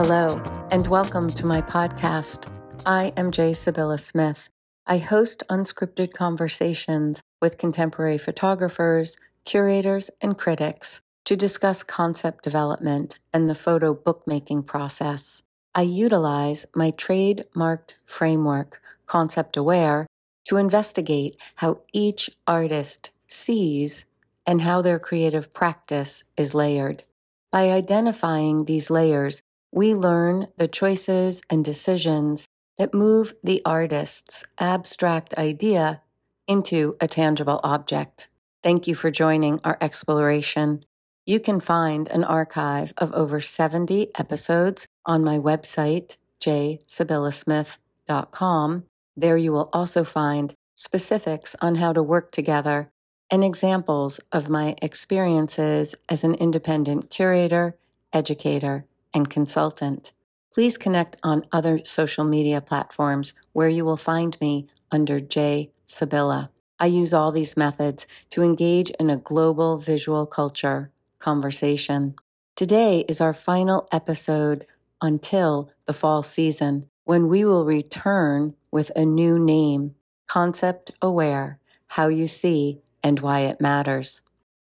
Hello, and welcome to my podcast. I am J. Sybylla Smith. I host unscripted conversations with contemporary photographers, curators, and critics to discuss concept development and the photo bookmaking process. I utilize my trademarked framework, Concept Aware, to investigate how each artist sees and how their creative practice is layered. By identifying these layers, we learn the choices and decisions that move the artist's abstract idea into a tangible object. Thank you for joining our exploration. You can find an archive of over 70 episodes on my website, jsybyllasmith.com. There you will also find specifics on how to work together and examples of my experiences as an independent curator, educator, and consultant. Please connect on other social media platforms where you will find me under J. Sybylla. I use all these methods to engage in a global visual culture conversation. Today is our final episode until the fall season when we will return with a new name, Concept Aware How You See and Why It Matters.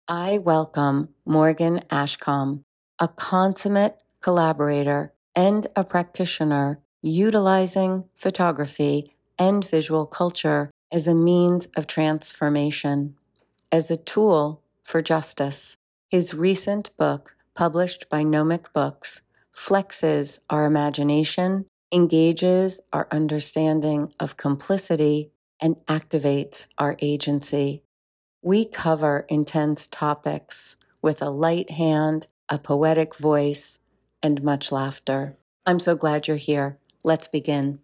I welcome Morgan Ashcom, a consummate collaborator and a practitioner utilizing photography and visual culture as a means of transformation, as a tool for justice. His recent book, published by Gnomic Books, flexes our imagination, engages our understanding of complicity, and activates our agency. We cover intense topics with a light hand, a poetic voice, and much laughter. I'm so glad you're here. Let's begin.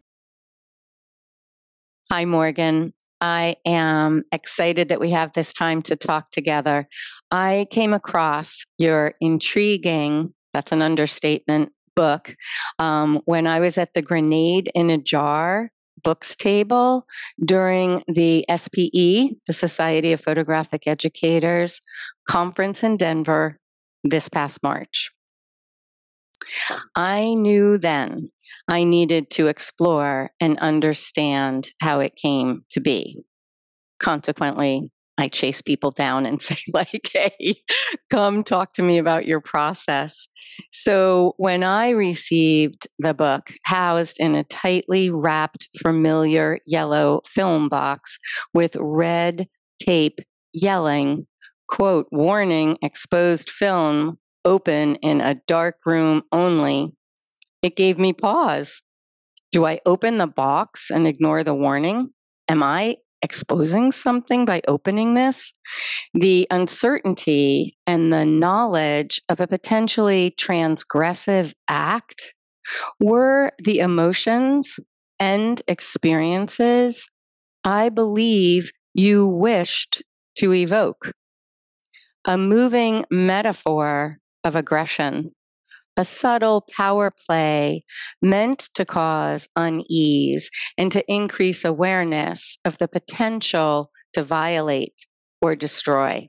Hi, Morgan. I am excited that we have this time to talk together. I came across your intriguing, that's an understatement, book um, when I was at the Grenade in a Jar books table during the SPE, the Society of Photographic Educators, conference in Denver this past March. I knew then I needed to explore and understand how it came to be. Consequently, I chase people down and say, like, hey, come talk to me about your process. So when I received the book housed in a tightly wrapped, familiar yellow film box with red tape yelling, quote, warning, exposed film open in a dark room only, it gave me pause. Do I open the box and ignore the warning? Am I exposing something by opening this? The uncertainty and the knowledge of a potentially transgressive act were the emotions and experiences I believe you wished to evoke. A moving metaphor of aggression, a subtle power play meant to cause unease and to increase awareness of the potential to violate or destroy.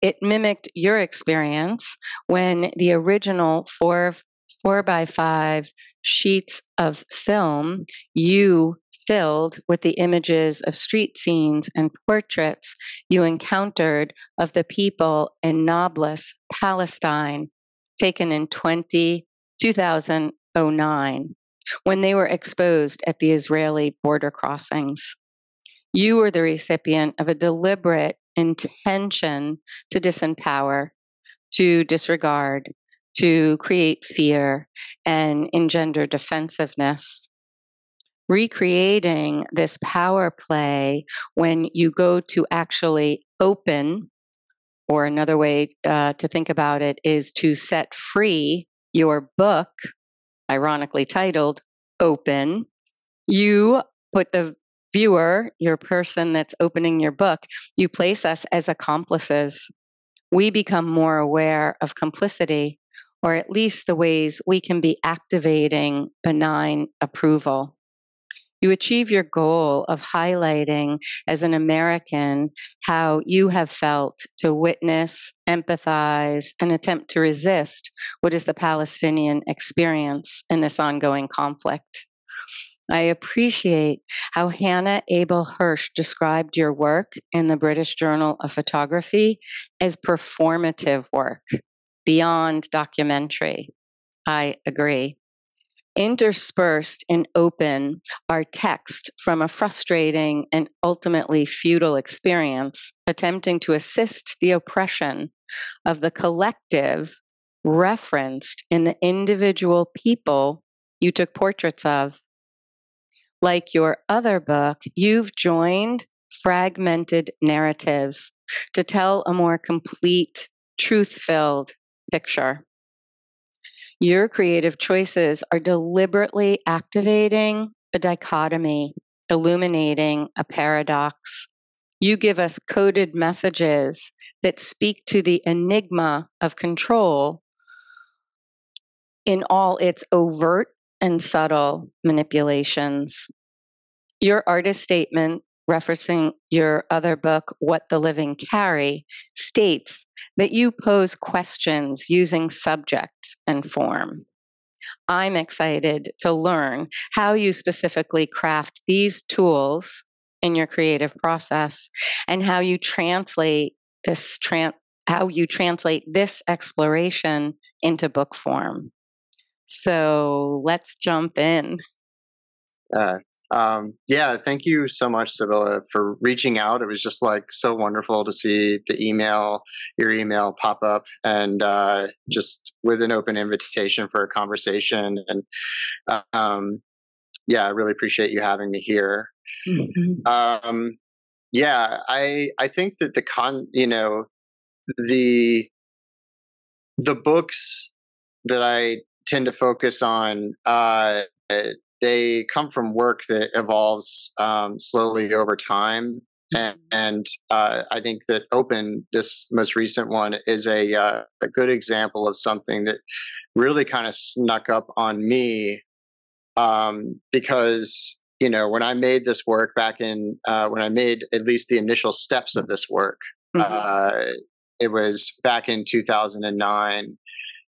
It mimicked your experience when the original four, four by five sheets of film you filled with the images of street scenes and portraits you encountered of the people in Nablus, Palestine, taken in 20, 2009, when they were exposed at the Israeli border crossings. You were the recipient of a deliberate intention to disempower, to disregard, to create fear and engender defensiveness recreating this power play when you go to actually open, or another way uh, to think about it is to set free your book, ironically titled Open. You put the viewer, your person that's opening your book, you place us as accomplices. We become more aware of complicity, or at least the ways we can be activating benign approval You achieve your goal of highlighting as an American how you have felt to witness, empathize, and attempt to resist what is the Palestinian experience in this ongoing conflict. I appreciate how Hannah Abel Hirsch described your work in the British Journal of Photography as performative work beyond documentary. I agree. Interspersed in open are text from a frustrating and ultimately futile experience attempting to assist the oppression of the collective referenced in the individual people you took portraits of like your other book, you've joined fragmented narratives to tell a more complete, truth filled picture. Your creative choices are deliberately activating a dichotomy, illuminating a paradox. You give us coded messages that speak to the enigma of control in all its overt and subtle manipulations. Your artist statement, referencing your other book, What the Living Carry, states that you pose questions using subject and form. I'm excited to learn how you specifically craft these tools in your creative process and how you translate this tran- how you translate this exploration into book form. So let's jump in. Uh, um, yeah, thank you so much, Sybylla, for reaching out. It was just like so wonderful to see the email, your email pop up, and uh, just with an open invitation for a conversation. And um, yeah, I really appreciate you having me here. Mm-hmm. Um, yeah, I I think that the con, you know, the the books that I tend to focus on uh, they come from work that evolves um, slowly over time and, mm-hmm. and uh, I think that Open, this most recent one, is a uh, a good example of something that really kind of snuck up on me um, because you know when I made this work back in uh, when I made at least the initial steps of this work, mm-hmm. Uh, it was back in 2009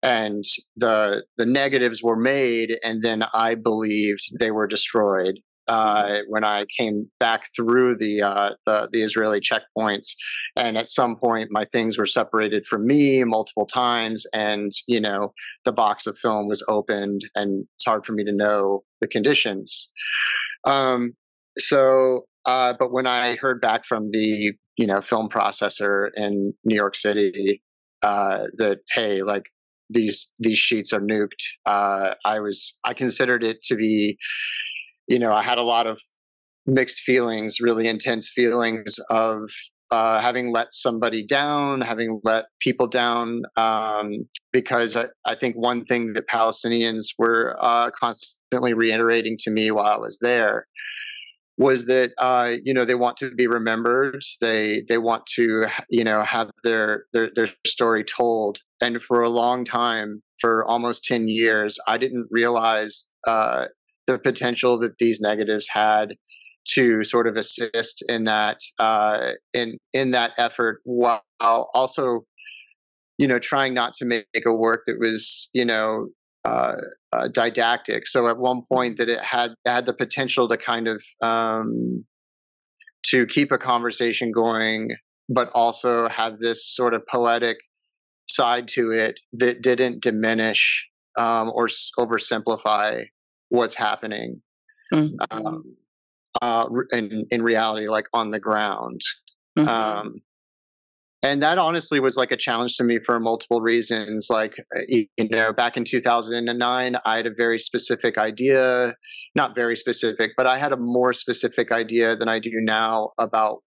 and the the negatives were made and then i believed they were destroyed uh, mm-hmm. when I came back through the, uh, the, the Israeli checkpoints, and at some point my things were separated from me multiple times, and you know the box of film was opened, and it's hard for me to know the conditions. Um, so, uh, but when I heard back from the you know film processor in New York City uh, that hey, like these these sheets are nuked. Uh, I was I considered it to be, you know, I had a lot of mixed feelings, really intense feelings of uh, having let somebody down, having let people down, um, because I, I, think one thing that Palestinians were uh, constantly reiterating to me while I was there was that uh, you know they want to be remembered. They they want to you know have their, their their story told. And for a long time for almost 10 years i didn't realize uh, the potential that these negatives had to sort of assist in that uh, in in that effort while also you know trying not to make a work that was you know uh, uh, didactic. So at one point that it had had the potential to kind of um, to keep a conversation going, but also have this sort of poetic side to it that didn't diminish um, or oversimplify what's happening. Mm-hmm. Um, uh, in in reality, like on the ground. Mm-hmm. And that honestly was like a challenge to me for multiple reasons like you know back in 2009 i had a very specific idea not very specific but i had a more specific idea than i do now about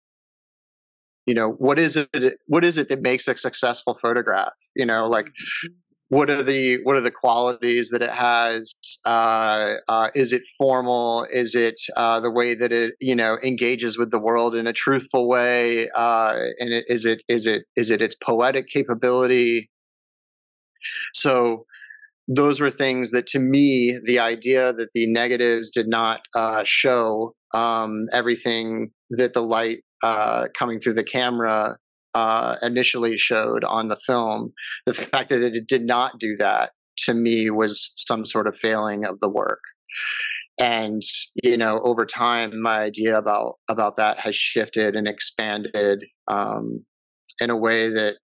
you know what is it what is it that makes a successful photograph you know like mm-hmm what are the what are the qualities that it has? Uh, uh, is it formal? Is it uh, the way that it you know engages with the world in a truthful way? Uh, and it, is it is it is it its poetic capability? So those were things that to me, the idea that the negatives did not uh, show um, everything that the light uh, coming through the camera uh, initially showed on the film, the fact that it did not do that to me was some sort of failing of the work. And you know, over time, my idea about about that has shifted and expanded um, in a way that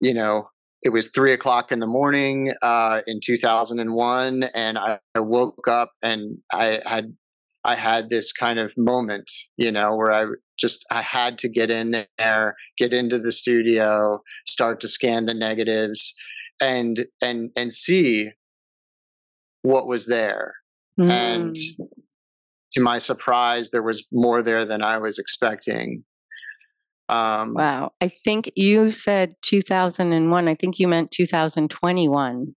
you know it was three o'clock in the morning uh, in 2001 and I, I, woke up and i had i had this kind of moment you know where i just i had to get in there get into the studio start to scan the negatives and and and see what was there mm. and to my surprise there was more there than i was expecting um, wow. I think you said 2001. I think you meant 2021.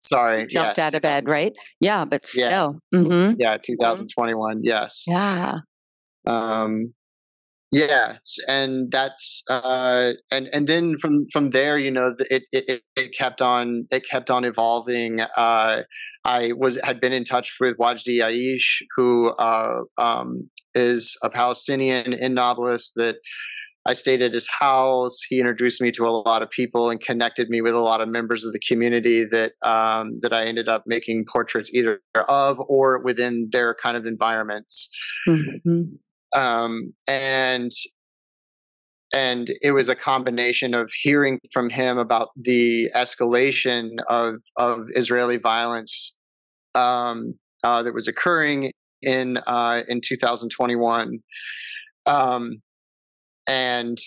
Sorry. Jumped yes, out of bed, right? Yeah, but still. Yeah, mm-hmm. yeah 2021. Yes. Yeah. Um, yeah and that's uh and and then from from there you know it it it kept on it kept on evolving uh i was had been in touch with wajdi aish who uh um is a palestinian in nablus that I stayed at his house. He introduced me to a lot of people and connected me with a lot of members of the community that um, that I ended up making portraits either of or within their kind of environments. Mm-hmm. Um, and and it was a combination of hearing from him about the escalation of of Israeli violence um, uh, that was occurring in uh, in 2021. Um, and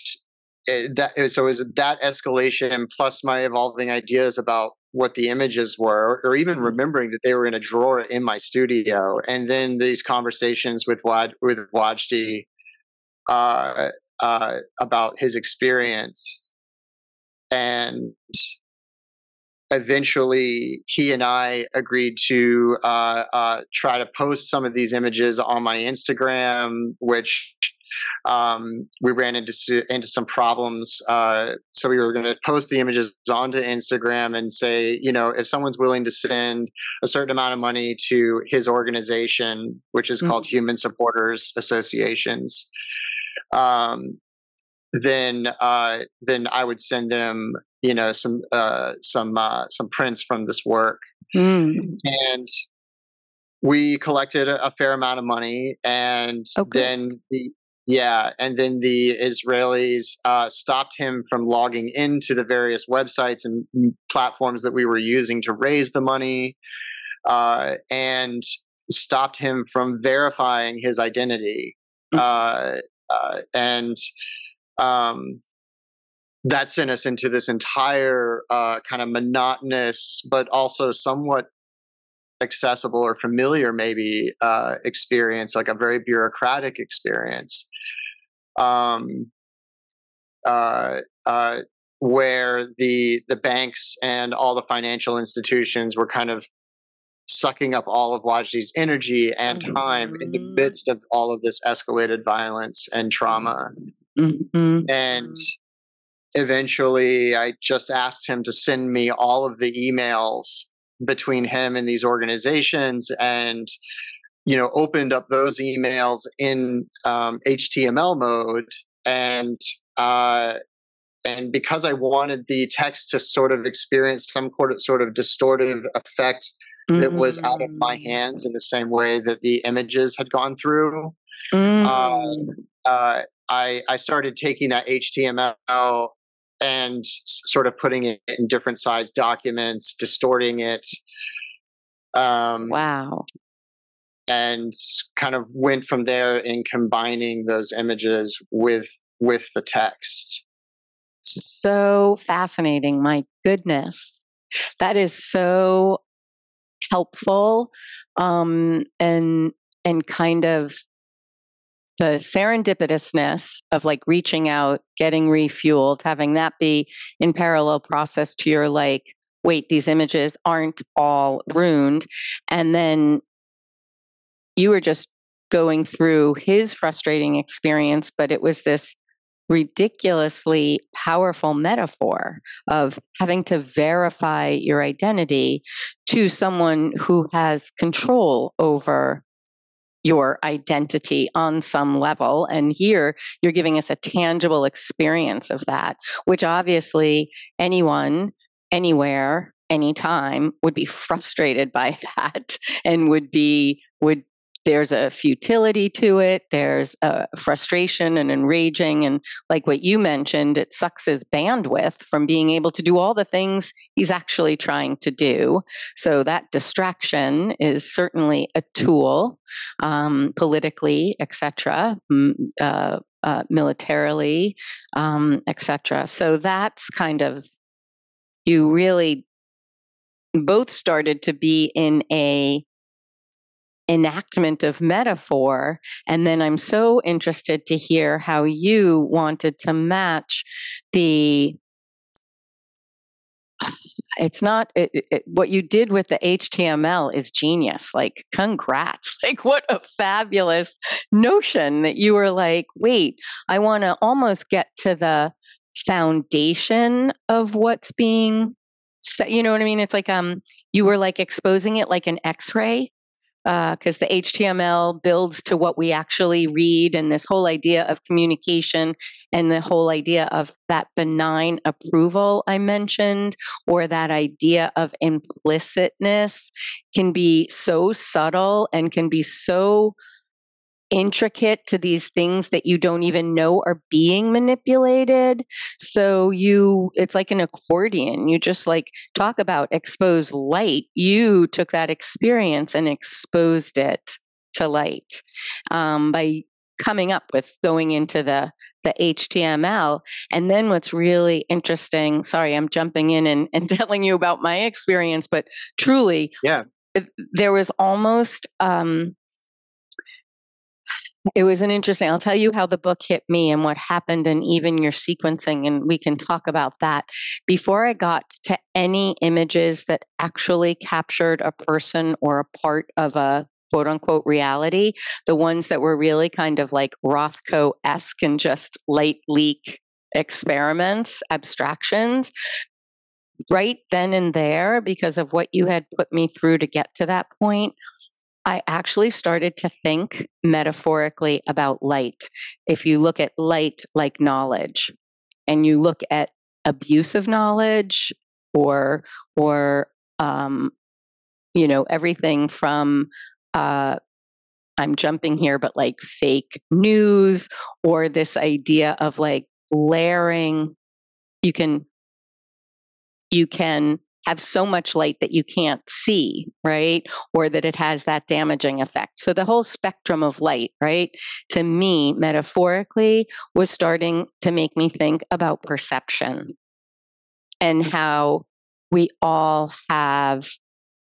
it, that so is that escalation plus my evolving ideas about what the images were or even mm-hmm. remembering that they were in a drawer in my studio and then these conversations with Wad with Wajdi uh, uh, about his experience and eventually he and I agreed to uh, uh, try to post some of these images on my Instagram, which um, we ran into into some problems. Uh, so we were going to post the images onto Instagram and say, you know, if someone's willing to send a certain amount of money to his organization, which is mm-hmm. called Human Supporters Associations, um, then uh, then I would send them, you know, some uh, some uh, some prints from this work. Mm. And we collected a, a, fair amount of money, and okay. then the yeah, and then the Israelis uh, stopped him from logging into the various websites and platforms that we were using to raise the money, uh, and stopped him from verifying his identity. Mm. Uh, uh, and um, that sent us into this entire uh, kind of monotonous, but also somewhat accessible or familiar maybe uh, experience, like a very bureaucratic experience, um, uh, uh, where the the banks and all the financial institutions were kind of sucking up all of Wajdi's energy and time mm-hmm. in the mm-hmm. midst of all of this escalated violence and trauma. Mm-hmm. And eventually, I just asked him to send me all of the emails between him and these organizations and you know opened up those emails in um, html mode and uh, and because i wanted the text to sort of experience some sort of distortive effect mm-hmm. that was out of my mm. hands in the same way that the images had gone through mm-hmm. uh, uh, I, I started taking that html and sort of putting it in different size documents, distorting it. Um, wow. And kind of went from there in combining those images with with the text. So fascinating. My goodness. That is so helpful um, and and kind of the serendipitousness of like reaching out, getting refueled, having that be in parallel process to your like, wait, these images aren't all ruined. And then you were just going through his frustrating experience, but it was this ridiculously powerful metaphor of having to verify your identity to someone who has control over your identity on some level. And here you're giving us a tangible experience of that, which obviously anyone, anywhere, anytime would be frustrated by that and would be, would there's a futility to it there's a frustration and enraging and like what you mentioned it sucks his bandwidth from being able to do all the things he's actually trying to do. So that distraction is certainly a tool um, politically etc uh, uh, militarily um, etc so that's kind of you really both started to be in a enactment of metaphor. And then I'm so interested to hear how you wanted to match the. It's not it, it, what you did with the HTML is genius. Like, congrats. Like, what a fabulous notion that you were like, wait, I want to almost get to the foundation of what's being you know what I mean? It's like um you were like exposing it like an X-ray because uh, the HTML builds to what we actually read, and this whole idea of communication and the whole idea of that benign approval I mentioned, or that idea of implicitness, can be so subtle and can be so intricate to these things that you don't even know are being manipulated. So you, it's like an accordion. You just like talk about exposed light. You took that experience and exposed it to light um, by coming up with going into the the HTML. And then what's really interesting, sorry, I'm jumping in and, and telling you about my experience, but truly, yeah, there was almost um, it was an interesting. I'll tell you how the book hit me and what happened, and even your sequencing, and we can talk about that. Before I got to any images that actually captured a person or a part of a quote unquote reality, the ones that were really kind of like Rothko esque and just light leak experiments, abstractions, right then and there, because of what you had put me through to get to that point, I actually started to think metaphorically about light. If you look at light like knowledge and you look at abuse of knowledge or or um, you know everything from uh, I'm jumping here, but like fake news or this idea of like layering. You can you can have so much light that you can't see, right? Or that it has that damaging effect. So the whole spectrum of light, right? To me, metaphorically, was starting to make me think about perception and mm. how we all have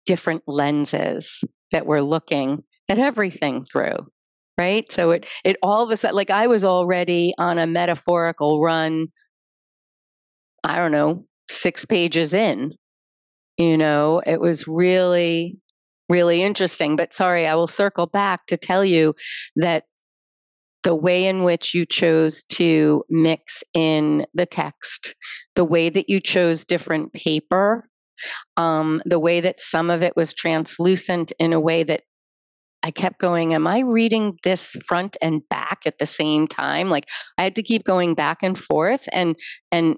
different lenses that we're looking at everything through right so it it all of a sudden like i was already on a metaphorical run i don't know six pages in you know, it was really, really interesting. But sorry, I will circle back to tell you that the way in which you chose to mix in the text, the way that you chose different paper, um, the way that some of it was translucent in a way that I kept going, Am I reading this front and back at the same time? Like I had to keep going back and forth and and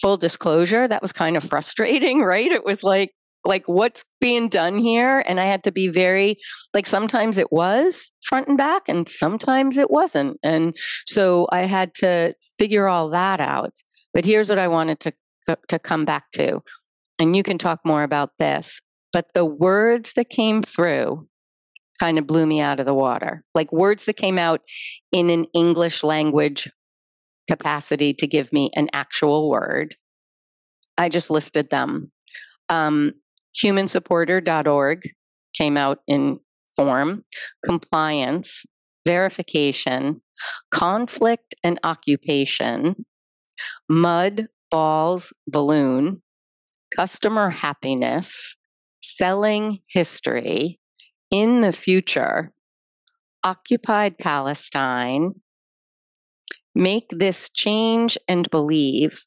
full disclosure, that was kind of frustrating, right? It was like, like what's being done here? And i had to be very like sometimes it was front and back and sometimes it wasn't. And so i had to figure all that out. But here's what i wanted to to come back to and you can talk more about this but the words that came through kind of blew me out of the water. Like words that came out in an english language capacity to give me an actual word. I just listed them. Um, humansupporter.org came out in form, compliance, verification, conflict and occupation, mud, balls, balloon, customer happiness, selling history, in the future, occupied Palestine, make this change and believe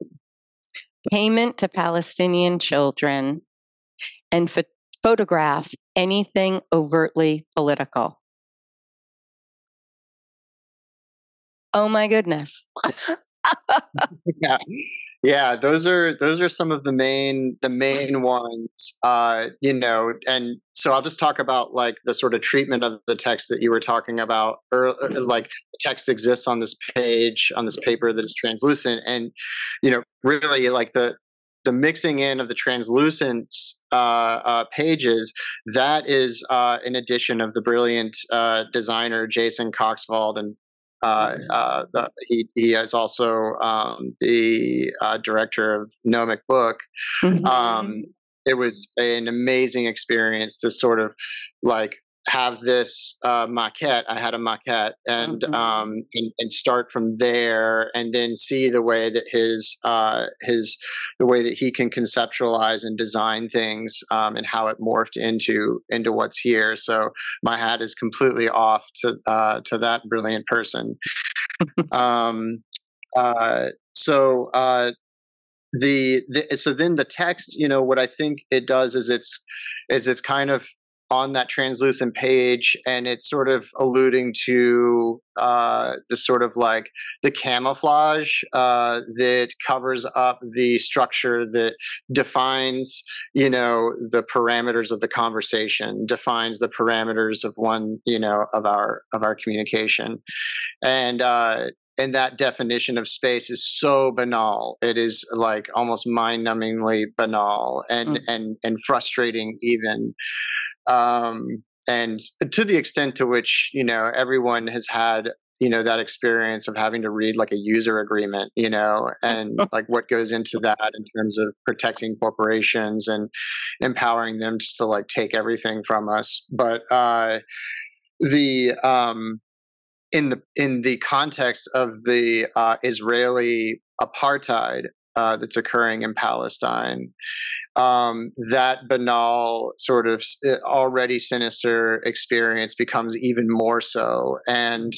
payment to Palestinian children and ph- photograph anything overtly political. Oh my goodness. yeah yeah those are those are some of the main the main ones uh you know and so i'll just talk about like the sort of treatment of the text that you were talking about or like the text exists on this page on this paper that is translucent and you know really like the the mixing in of the translucent uh, uh, pages, that is uh, an addition of the brilliant uh, designer Jason Koxvold and uh, uh, the, he, he is also um, the uh, director of Gnomic Book. Mm-hmm. Um, it was an amazing experience to sort of like have this uh, maquette. I had a maquette, and, mm-hmm. um, and, and start from there, and then see the way that his uh, his the way that he can conceptualize and design things, um, and how it morphed into into what's here. So my hat is completely off to uh, to that brilliant person. um, uh, so uh, the, the so then the text, you know, what I think it does is it's is it's kind of on that translucent page and it's sort of alluding to uh, the sort of like the camouflage uh, that covers up the structure that defines you know the parameters of the conversation defines the parameters of one you know of our of our communication. And uh, and that definition of space is so banal. It is like almost mind-numbingly banal and mm. and and frustrating even um, and to the extent to which you know everyone has had you know that experience of having to read like a user agreement you know and like what goes into that in terms of protecting corporations and empowering them just to like take everything from us. But uh the um in the in the context of the uh, Israeli apartheid uh, that's occurring in Palestine, um, that banal sort of uh, already sinister experience becomes even more so. And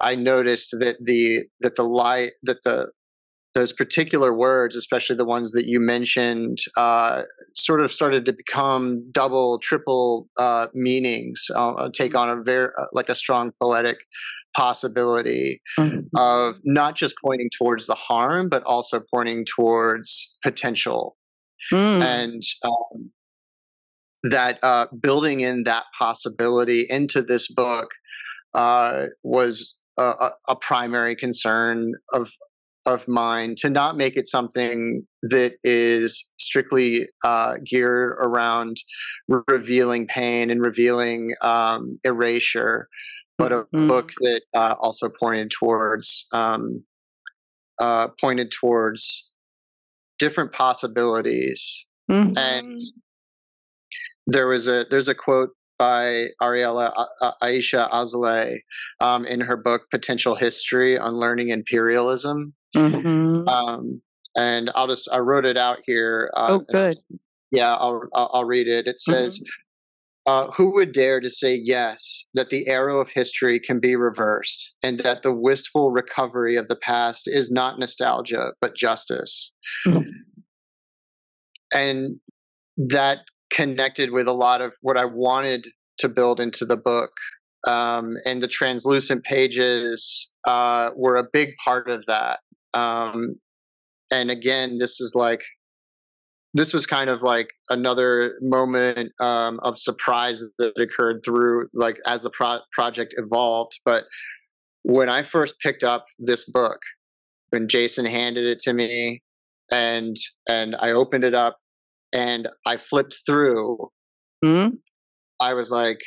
I noticed that the that the light that the those particular words, especially the ones that you mentioned, uh, sort of started to become double, triple uh, meanings, uh, take on a very uh, like a strong poetic possibility mm-hmm. of not just pointing towards the harm, but also pointing towards potential mm. and um, that uh, building in that possibility into this book uh, was a, a, primary concern of of mine to not make it something that is strictly uh, geared around revealing pain and revealing um, erasure, but a mm-hmm. book that uh, also pointed towards um, uh, pointed towards different possibilities. Mm-hmm. And there was a there's a quote by Ariella uh, Aisha Azoulay um, in her book Potential History Unlearning Imperialism. Mm-hmm. Um, and I'll just I wrote it out here. Uh, oh, good. Yeah, I'll I'll read it. It says. Mm-hmm. Uh, who would dare to say yes, that the arrow of history can be reversed, and that the wistful recovery of the past is not nostalgia, but justice? Mm-hmm. And that connected with a lot of what I wanted to build into the book. Um, and the translucent pages uh, were a big part of that. Um, and again, this is like this was kind of like another moment um, of surprise that occurred through like as the pro- project evolved but when i first picked up this book when jason handed it to me and and i opened it up and i flipped through mm-hmm. i was like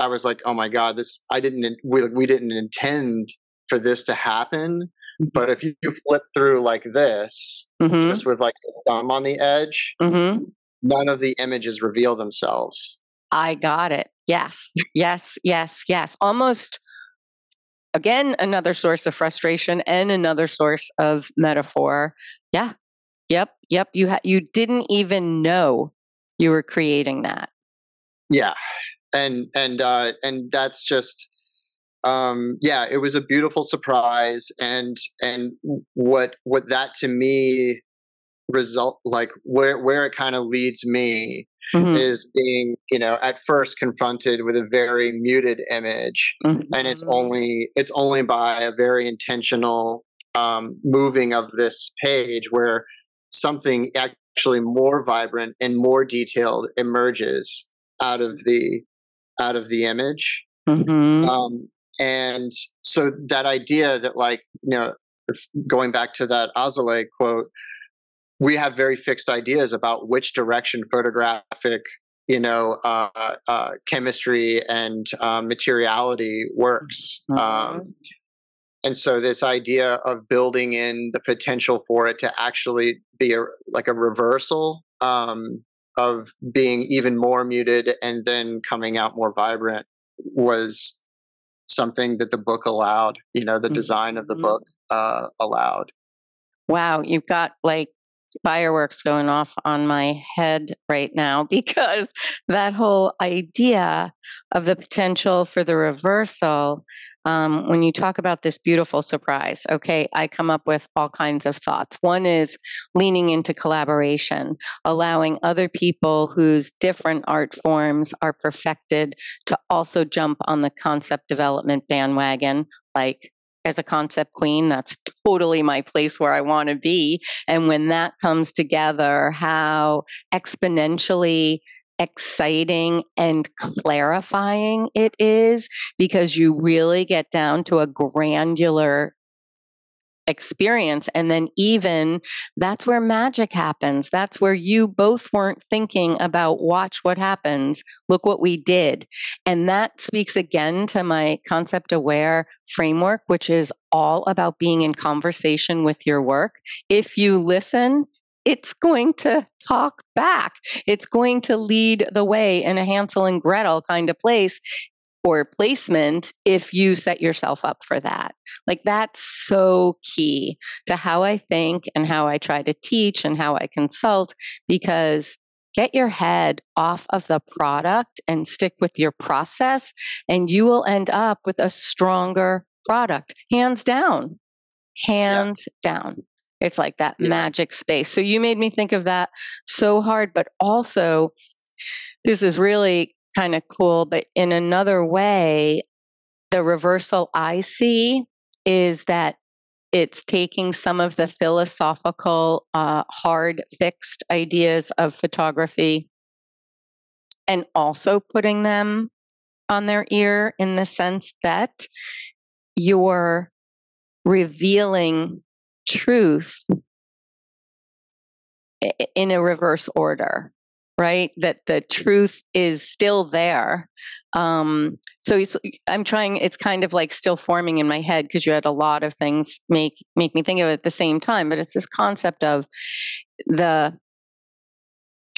i was like oh my god this i didn't we, we didn't intend for this to happen but if you, flip through like this, mm-hmm. just with like a thumb on the edge, mm-hmm. none of the images reveal themselves. I got it. Yes, yes, yes, yes. Almost again another source of frustration and another source of metaphor. Yeah. Yep. Yep. You ha- you didn't even know you were creating that. Yeah. And and uh and that's just um, yeah, it was a beautiful surprise, and and what what that to me result like where where it kind of leads me mm-hmm. is being you know at first confronted with a very muted image, mm-hmm. and it's only it's only by a very intentional um, moving of this page where something actually more vibrant and more detailed emerges out of the out of the image mm-hmm. um, and so that idea that like you know going back to that Azoulay quote we have very fixed ideas about which direction photographic you know uh, uh, chemistry and uh, materiality works mm-hmm. um, and so this idea of building in the potential for it to actually be a, like a reversal um, of being even more muted and then coming out more vibrant was something that the book allowed you know the design of the mm-hmm. book uh, allowed wow you've got like fireworks going off on my head right now because that whole idea of the potential for the reversal um, when you talk about this beautiful surprise, okay, I come up with all kinds of thoughts. One is leaning into collaboration, allowing other people whose different art forms are perfected to also jump on the concept development bandwagon, like as a concept queen, that's totally my place where I want to be. And when that comes together, how exponentially exciting and clarifying it is because you really get down to a granular experience. And then, even that's where magic happens. That's where you both weren't thinking about, watch what happens, look what we did. And that speaks again to my concept aware framework, which is all about being in conversation with your work. If you listen, it's going to talk back. It's going to lead the way in a Hansel and Gretel kind of place or placement if you set yourself up for that. Like that's so key to how I think and how I try to teach and how I consult because get your head off of the product and stick with your process and you will end up with a stronger product hands down hands yeah. down it's like that yeah. magic space. So you made me think of that so hard, but also this is really kind of cool. But in another way, the reversal I see is that it's taking some of the philosophical, uh, hard, fixed ideas of photography and also putting them on their ear in the sense that you're revealing truth in a reverse order right? That the truth is still there um, so i'm trying it's kind of like still forming in my head because you had a lot of things make make me think of it at the same time but it's this concept of the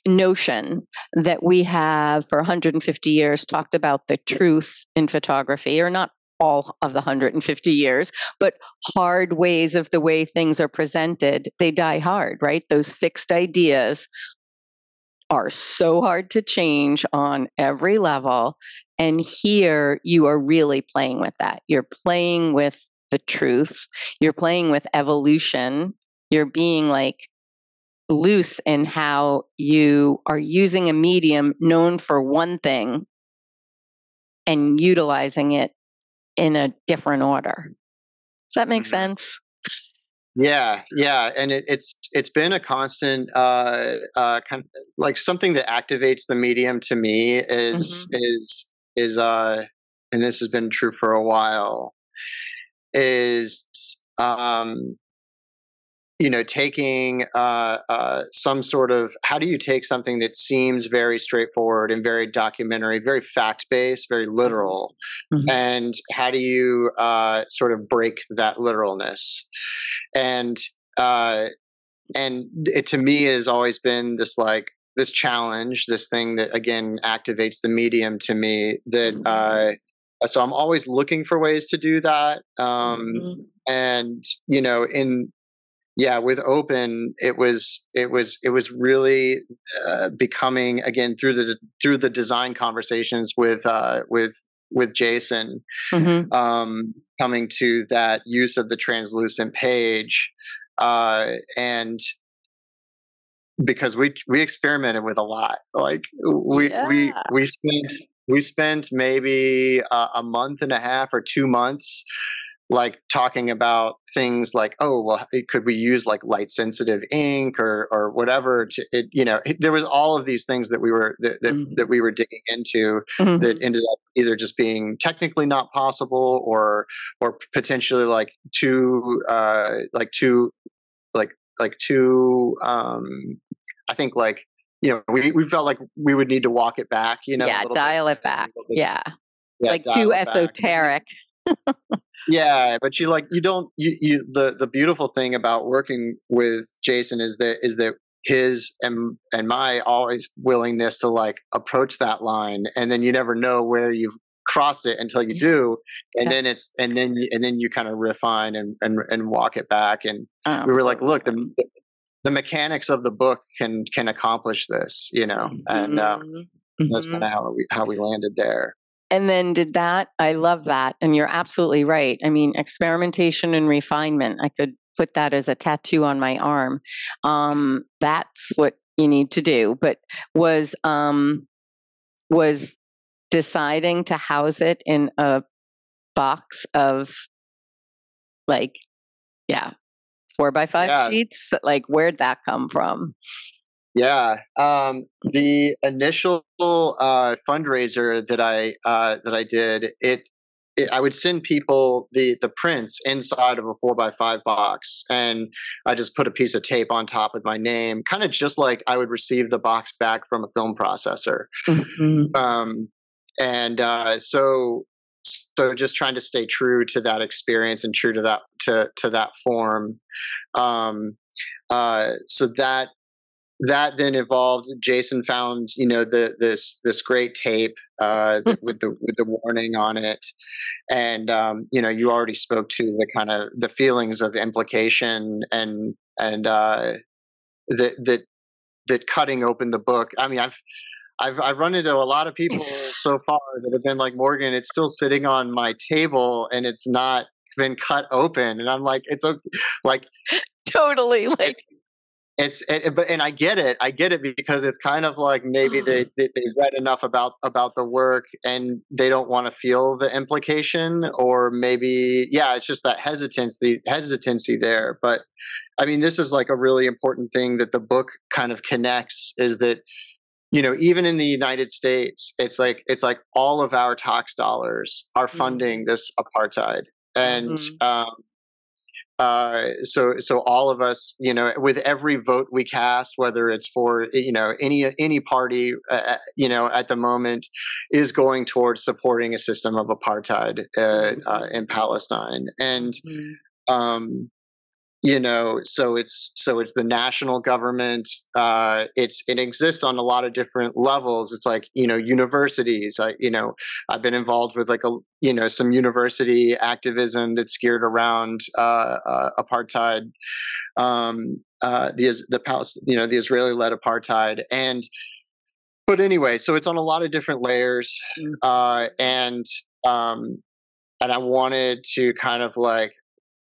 notion that we have for 150 years talked about the truth in photography or not all of the 150 years, but hard ways of the way things are presented, they die hard, right? Those fixed ideas are so hard to change on every level. And here you are really playing with that. You're playing with the truth, you're playing with evolution, you're being like, loose in how you are using a medium known for one thing and utilizing it in a different order. Does that make mm-hmm. sense? Yeah, yeah, and it, it's it's been a constant, uh, uh, kind of like something that activates the medium to me is mm-hmm. is is uh, and this has been true for a while, is um, you know taking uh, uh, some sort of how do you take something that seems very straightforward and very documentary very fact based very literal mm-hmm. and how do you uh, sort of break that literalness and uh, and it to me has always been this like this challenge this thing that again activates the medium to me that mm-hmm. uh, so i'm always looking for ways to do that um, mm-hmm. and you know in yeah with open it was it was it was really uh, becoming again through the through the design conversations with uh, with with Jason, Mhm. um, coming to that use of the translucent page, uh, and because we we experimented with a lot. Like we we we spent we spent maybe a, a month and a half or two months like talking about things like oh well could we use like light sensitive ink or or whatever to it you know there was all of these things that we were that, that, Mhm. that we were digging into Mhm. that ended up either just being technically not possible or or potentially like too uh like too like like too um i think like you know we, we felt like we would need to walk it back you know a yeah, little bit, dial it back. Yeah, yeah, like too esoteric back. Yeah but you like you don't you, you the the beautiful thing about working with jason is that is that his and and my always willingness to like approach that line and then you never know where you've crossed it until you Yeah. do and Yeah. then it's and then you, and then you kind of refine and and and walk it back and Oh, we were like look the the mechanics of the book can can accomplish this you know and um, Mhm. that's kind of how we how we landed there And then did that, I love that. And you're absolutely right. I mean, experimentation and refinement, I could put that as a tattoo on my arm. Um, that's what you need to do. But was, um, was deciding to house it in a box of like, yeah, four by five Yeah. sheets. Like, where'd that come from? Yeah, um, the initial uh, fundraiser that I uh, that I did, it, it I would send people the the prints inside of a four by five box, and I just put a piece of tape on top with my name, kind of just like I would receive the box back from a film processor. Mhm. Um, and uh, so so just trying to stay true to that experience and true to that to to that form. Um, uh, so that that then evolved. Jason found you know the this this great tape uh, with the with the warning on it, and um, you know you already spoke to the kind of the feelings of implication and and uh, that that that cutting open the book. I mean, I've I've I've run into a lot of people so far that have been like Morgan. It's still sitting on my table and it's not been cut open, and I'm like, it's okay. Like Totally. Like, it's it, but and I get it. I get it because it's kind of like maybe they, they they read enough about about the work and they don't want to feel the implication, or maybe yeah, it's just that hesitancy hesitancy there. But I mean, this is like a really important thing that the book kind of connects is that you know even in the United States, it's like it's like all of our tax dollars are funding this apartheid, and Mhm. um, uh, so so all of us, you know, with every vote we cast, whether it's for you know any any party, uh, you know, at the moment, is going towards supporting a system of apartheid uh, uh, in Palestine, and Mhm. um, you know, so it's so it's the national government. Uh, it's it exists on a lot of different levels. It's like you know universities. I you know I've been involved with like a you know some university activism that's geared around uh, uh, apartheid. Um, uh, the the Palest- you know the Israeli led apartheid and. But anyway, so it's on a lot of different layers, Mm. uh, and um, and I wanted to kind of like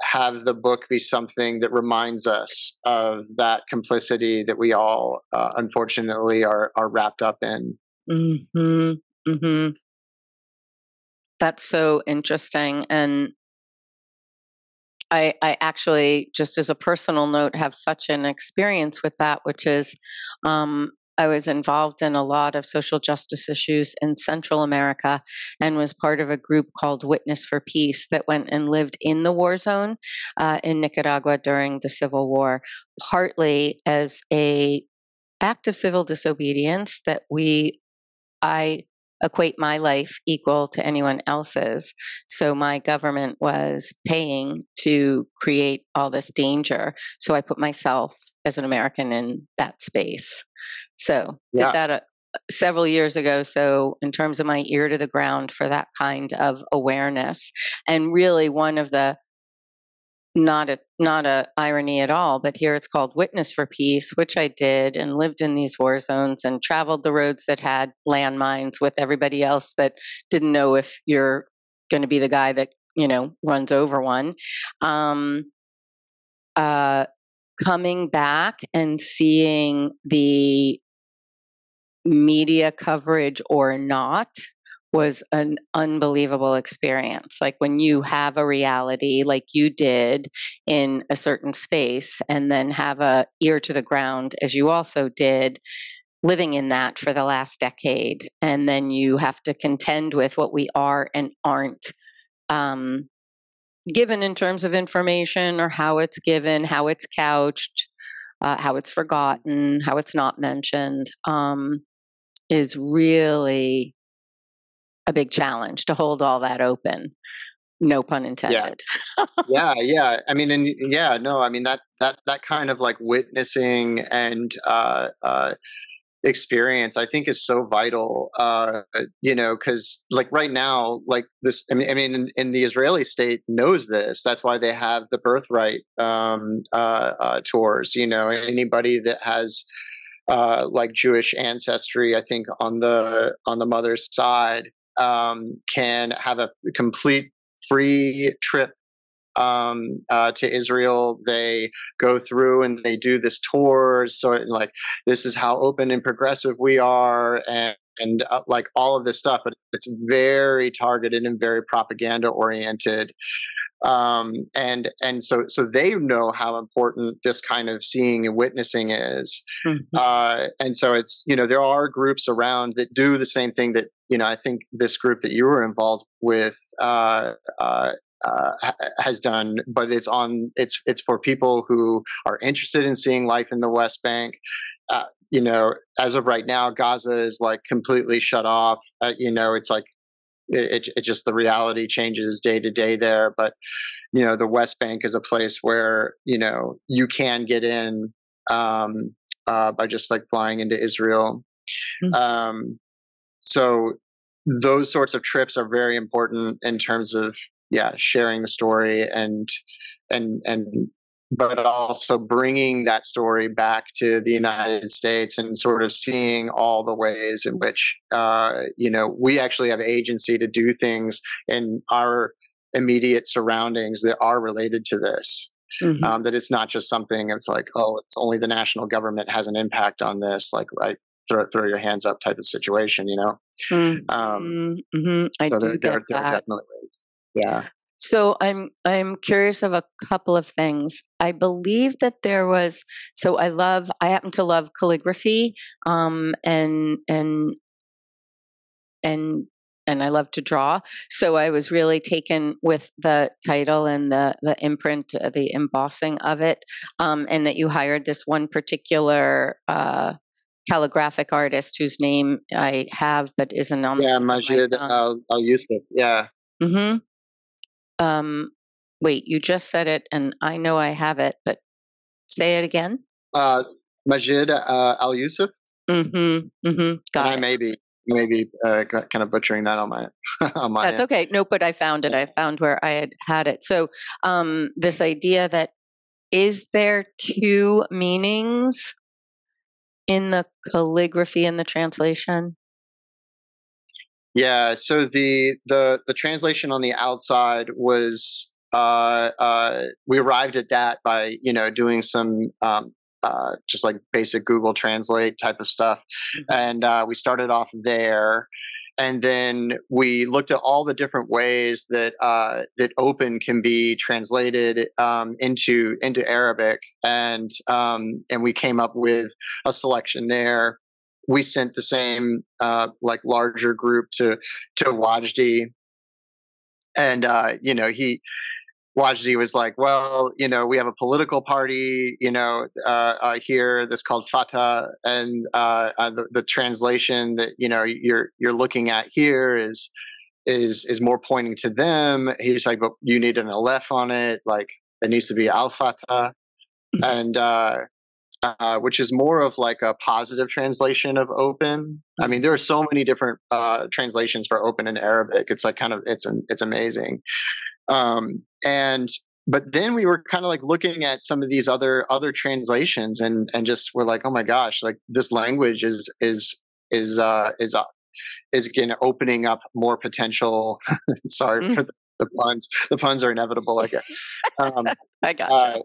have the book be something that reminds us of that complicity that we all uh, unfortunately are are wrapped up in. hmm hmm That's so interesting. And I, I actually, just as a personal note, have such an experience with that, which is um, I was involved in a lot of social justice issues in Central America and was part of a group called Witness for Peace that went and lived in the war zone uh, in Nicaragua during the Civil War, partly as a act of civil disobedience that we I equate my life equal to anyone else's. So my government was paying to create all this danger. So I put myself as an American in that space. So Yeah. did that uh, several years ago. So in terms of my ear to the ground for that kind of awareness, and really one of the not a not a irony at all but here it's called witness for peace which i did and lived in these war zones and traveled the roads that had landmines with everybody else that didn't know if you're going to be the guy that you know runs over one. Um uh coming back and seeing the media coverage or not was an unbelievable experience. Like when you have a reality like you did in a certain space and then have a ear to the ground as you also did living in that for the last decade and then you have to contend with what we are and aren't um, given in terms of information or how it's given, how it's couched, uh, how it's forgotten, how it's not mentioned, um, is really a big challenge to hold all that open. No pun intended. Yeah, yeah, yeah. I mean, and yeah, no, I mean that that that kind of like witnessing and uh, uh, experience, I think, is so vital. Uh, you know, because like right now, like this, I mean, I mean, in, in, the Israeli state knows this. That's why they have the birthright um, uh, uh, tours. You know, anybody that has uh, like Jewish ancestry, I think on the on the mother's side, um, can have a complete free trip um, uh, to Israel. They go through and they do this tour. So it, like this is how open and progressive we are, and and uh, like all of this stuff. But it's very targeted and very propaganda oriented. Um, and and so so they know how important this kind of seeing and witnessing is. Mm-hmm. Uh, and so it's you know there are groups around that do the same thing that you know I think this group that you were involved with uh, uh, uh, has done, but it's on it's it's for people who are interested in seeing life in the West Bank. Uh, you know, as of right now, Gaza is like completely shut off. Uh, you know, it's like it, it, it just the reality changes day to day there. But you know, the West Bank is a place where you know you can get in um, uh, by just like flying into Israel. Mm-hmm. Um, so those sorts of trips are very important in terms of yeah sharing the story and and and but also bringing that story back to the United States and sort of seeing all the ways in which uh, you know we actually have agency to do things in our immediate surroundings that are related to this. Mm-hmm. Um, that it's not just something. It's like, oh, it's only the national government has an impact on this. Like, right, throw throw your hands up type of situation. You know. Mm-hmm. Um, mm-hmm. I so do there, get there, that. There definitely yeah. So I'm I'm curious of a couple of things. I believe that there was so I love I happen to love calligraphy um, and and and and I love to draw. So I was really taken with the title and the the imprint, uh, the embossing of it, um, and that you hired this one particular uh, calligraphic artist whose name I have but isn't on. Yeah, Majid Al Yusuf. Yeah. Mm-hmm um, wait, you just said it, and I know I have it, but say it again. Uh, Majid uh, Al Yusuf. Mm-hmm. Mm-hmm. Got and it. I may be maybe uh, kind of butchering that on my on my. That's end. okay. No, but I found it. I found where I had had it. So um, this idea that is there two meanings in the calligraphy and the translation? Yeah, so the the the translation on the outside was uh, uh, we arrived at that by you know doing some um, uh, just like basic Google Translate type of stuff, mm-hmm. and uh, we started off there, and then we looked at all the different ways that uh, that open can be translated um, into into Arabic, and um, and we came up with a selection there. We sent the same uh, like larger group to to Wajdi, and uh, you know he Wajdi was like, well, you know, we have a political party, you know, uh, uh, here that's called Fatah, and uh, uh, the, the translation that you know you're you're looking at here is is is more pointing to them. He's like, but you need an aleph on it, like it needs to be Al Fatah, mm-hmm. and uh, uh, which is more of like a positive translation of open. I mean, there are so many different uh, translations for open in Arabic. It's like kind of it's an, it's amazing. Um, and but then we were kind of like looking at some of these other other translations and and just we're like oh my gosh like this language is is is uh is uh, is again opening up more potential sorry mm. for the, the, puns the puns are inevitable i guess um, i got uh,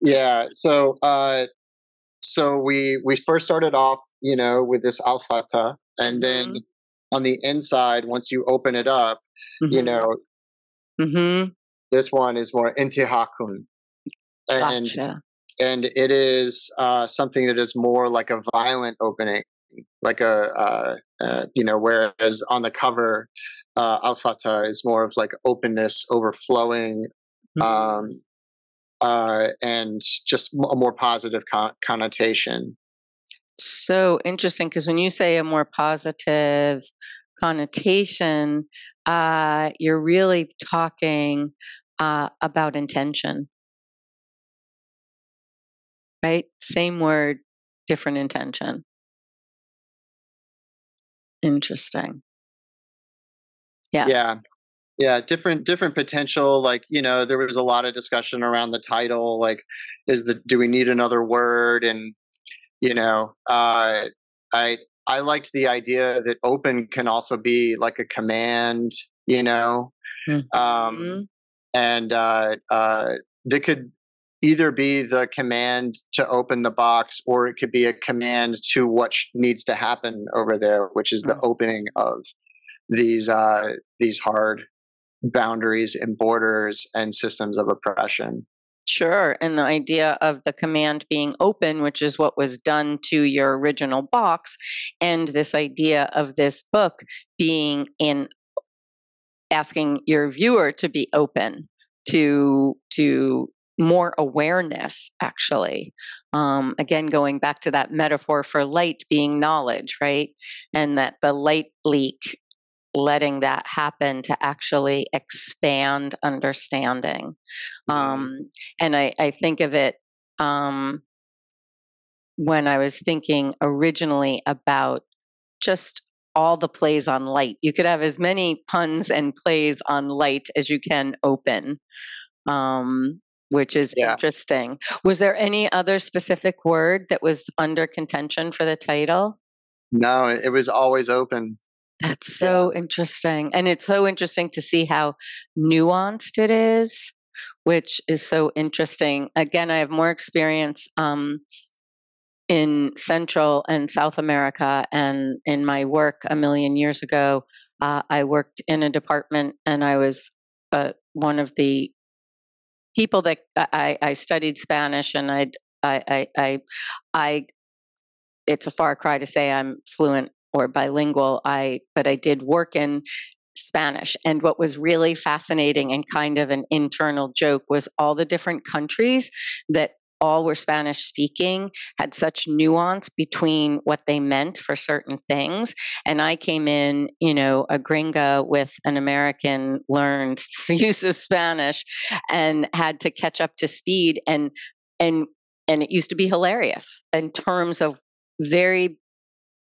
yeah so uh so we we first started off you know with this Al Fatah and then mm-hmm. on the inside once you open it up mm-hmm. you know mm-hmm. This one is more intihakun. And, gotcha. and it is uh, something that is more like a violent opening, like a, uh, uh, you know, whereas on the cover, uh, Al-Fatah is more of like openness, overflowing, mm-hmm. um, uh, and just a more positive con- connotation. So interesting because when you say a more positive connotation, uh, you're really talking uh, about intention. Right? Same word, different intention. Interesting. Yeah. Yeah. Yeah, different different potential. Like you know, there was a lot of discussion around the title. Like, is the do we need another word? And you know, uh, I I liked the idea that open can also be like a command. You know, mm-hmm. um, and uh, uh, that could either be the command to open the box or it could be a command to what needs to happen over there which is the mm. opening of these uh, these hard boundaries and borders and systems of oppression Sure. And the idea of the command being open, which is what was done to your original box, and this idea of this book being in asking your viewer to be open to to more awareness actually um, again going back to that metaphor for light being knowledge right and that the light leak letting that happen to actually expand understanding um, and I, I, think of it um, when i was thinking originally about just all the plays on light. You could have as many puns and plays on light as you can open, um, which is yeah. interesting. Was there any other specific word that was under contention for the title? No, it was always open. That's so interesting. And it's so interesting to see how nuanced it is, which is so interesting. Again, I have more experience um, in Central and South America. And in my work a million years ago, uh, I worked in a department and I was uh, one of the people that I, I studied Spanish and I'd, I, I, I, I, it's a far cry to say I'm fluent or bilingual. I, but I did work in Spanish. And what was really fascinating and kind of an internal joke was all the different countries that all were Spanish speaking had such nuance between what they meant for certain things. And I came in, you know, a gringa with an American learned use of Spanish and had to catch up to speed and and and it used to be hilarious in terms of very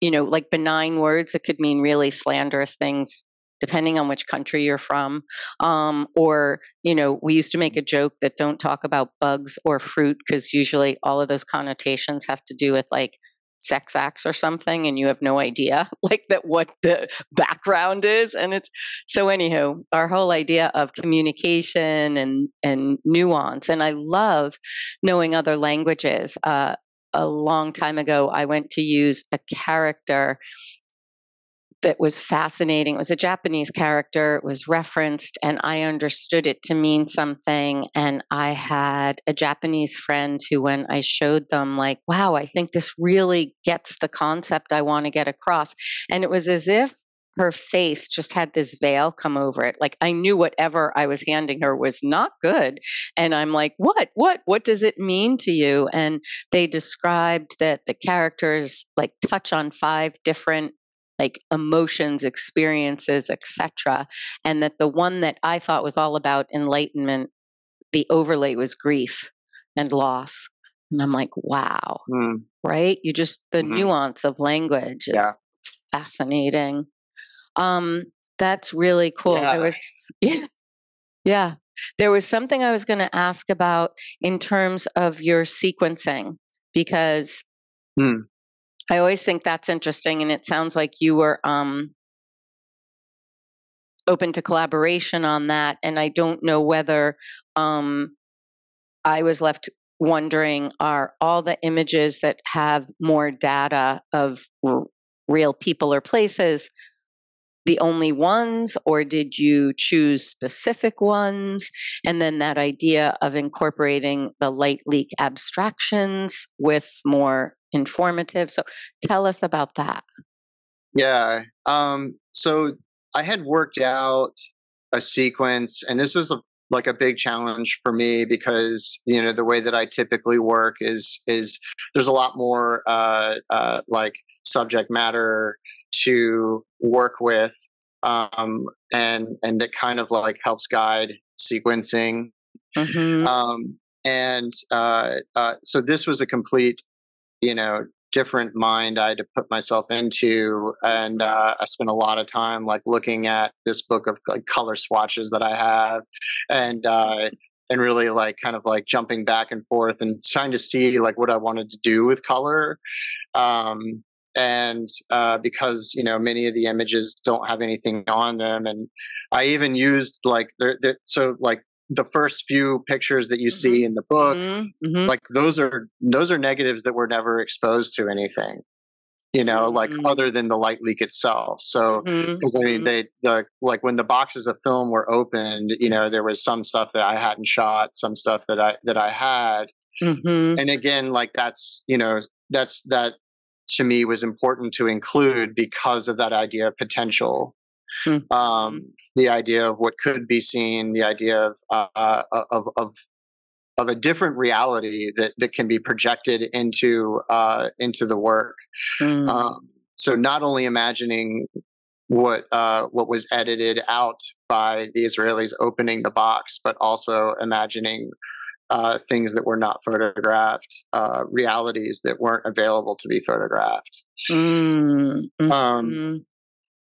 you know like benign words that could mean really slanderous things depending on which country you're from. Um, or, you know, we used to make a joke that don't talk about bugs or fruit because usually all of those connotations have to do with like sex acts or something and you have no idea like that what the background is and it's so anywho our whole idea of communication and and nuance and i love knowing other languages uh, a long time ago i went to use a character that was fascinating. It was a Japanese character, it was referenced, and I understood it to mean something. And I had a Japanese friend who, when I showed them, like, wow, I think this really gets the concept I want to get across. And it was as if her face just had this veil come over it. Like I knew whatever I was handing her was not good. And I'm like, what? What? What does it mean to you? And they described that the characters like touch on five different like emotions, experiences, etc. And that the one that I thought was all about enlightenment, the overlay was grief and loss. And I'm like, wow, mm. right? You just the mm-hmm. nuance of language is yeah. fascinating. Um, that's really cool. Yeah. There was yeah. Yeah. There was something I was going to ask about in terms of your sequencing because Hmm. I always think that's interesting, and it sounds like you were um, open to collaboration on that. And I don't know whether um, I was left wondering are all the images that have more data of r- real people or places the only ones, or did you choose specific ones? And then that idea of incorporating the light leak abstractions with more informative. So tell us about that. Yeah. Um, so I had worked out a sequence, and this was a, like a big challenge for me because you know the way that I typically work is is there's a lot more uh, uh, like subject matter to work with, um, and and it kind of like helps guide sequencing. Mm-hmm. Um, and uh, uh, so this was a complete, you know, different mind I had to put myself into, and uh, I spent a lot of time like looking at this book of like color swatches that I have, and uh, and really like kind of like jumping back and forth and trying to see like what I wanted to do with color. Um, and uh, because you know many of the images don't have anything on them, and I even used like the, the so like the first few pictures that you Mm-hmm. see in the book Mhm. like those are those are negatives that were never exposed to anything you know like Mhm. other than the light leak itself so because i mean Mhm. they the like when the boxes of film were opened you know there was some stuff that i hadn't shot some stuff that i that i had and again like that's you know that's that to me was important to include because of that idea of potential Mhm. um the idea of what could be seen the idea of uh of of of a different reality that that can be projected into uh into the work Mm. um so not only imagining what uh what was edited out by the israelis opening the box but also imagining uh, things that were not photographed, uh, realities that weren't available to be photographed. Mm. Um, Mhm.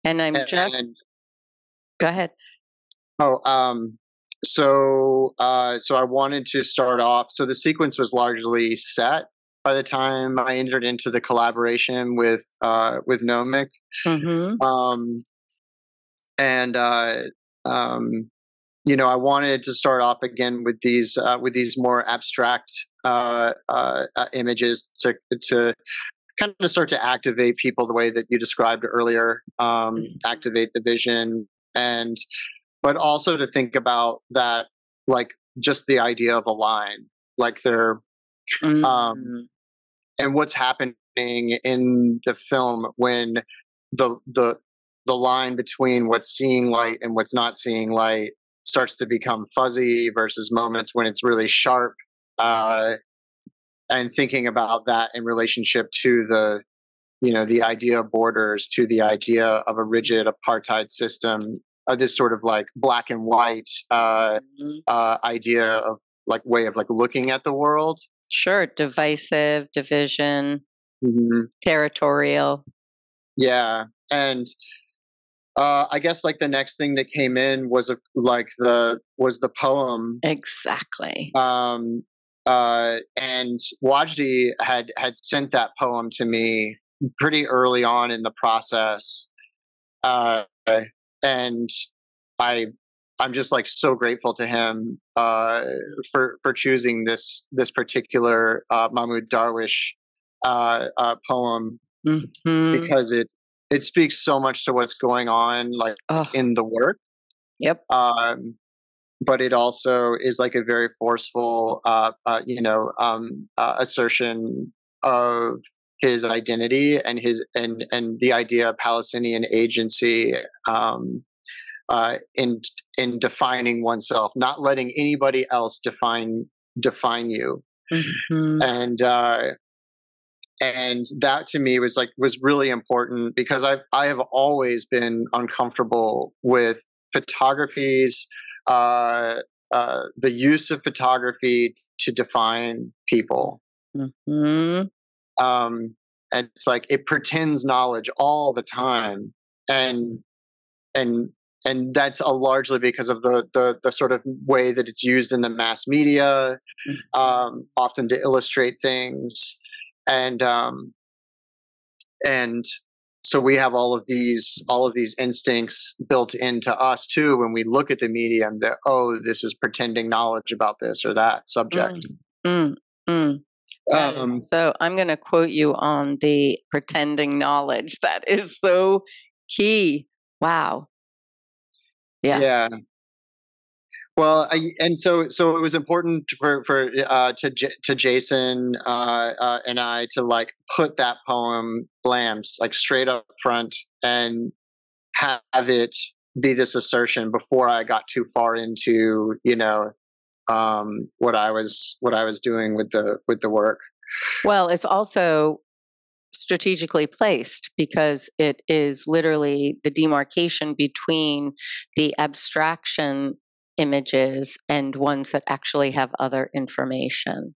and I'm just and, go ahead. oh, um, so uh, so I wanted to start off. So the sequence was largely set by the time I entered into the collaboration with uh, with Gnomic. hmm um, and uh, um, you know, I wanted to start off again with these uh, with these more abstract uh, uh, uh, images to to kind of start to activate people the way that you described earlier, um, Mhm. activate the vision, and but also to think about that, like just the idea of a line, like they're Mm. Um, and what's happening in the film when the the the line between what's seeing light and what's not seeing light starts to become fuzzy versus moments when it's really sharp uh, and thinking about that in relationship to the you know the idea of borders to the idea of a rigid apartheid system uh, this sort of like black and white uh, Mhm. uh, idea of like way of like looking at the world Sure, divisive, division, Mhm. territorial. Yeah, and uh, I guess like the next thing that came in was a, like the was the poem, Exactly. um, uh, and Wajdi had had sent that poem to me pretty early on in the process, uh, and I I'm just like so grateful to him uh, for for choosing this this particular uh, Mahmoud Darwish uh, uh, poem Mhm. because it it speaks so much to what's going on like Oh, in the work yep. um but it also is like a very forceful uh, uh you know um uh, assertion of his identity and his and and the idea of palestinian agency um uh in in defining oneself not letting anybody else define define you Mhm. and uh and that to me was like was really important because I've I have always been uncomfortable with photography's uh, uh, the use of photography to define people. Mhm. Um, and it's like it pretends knowledge all the time, and and and that's a largely because of the, the the sort of way that it's used in the mass media, mm-hmm. um, often to illustrate things, and um, and so we have all of these all of these instincts built into us too when we look at the media and that oh this is pretending knowledge about this or that subject. Mm, mm, mm. Um, so I'm going to quote you on the pretending knowledge. That is so key. Wow. Yeah. Yeah. Well, I, and so so it was important for for uh, to to Jason uh, uh, and I to like put that poem blams like straight up front and have it be this assertion before I got too far into you know um, what I was what I was doing with the with the work. Well, it's also strategically placed because it is literally the demarcation between the abstraction images and ones that actually have other information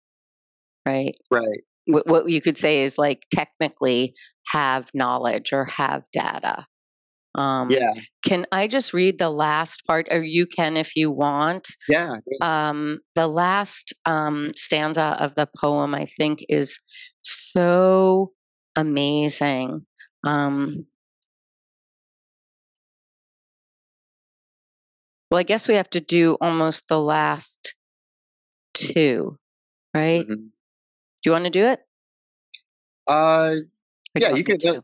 right right what, what you could say is like technically have knowledge or have data um, yeah. Can I just read the last part, or you can if you want? Yeah. Um, the last um, stanza of the poem, I think, is so amazing. Um, well, I guess we have to do almost the last two, right? Mm-hmm. Do you want to do it? Uh, yeah, you could. Uh,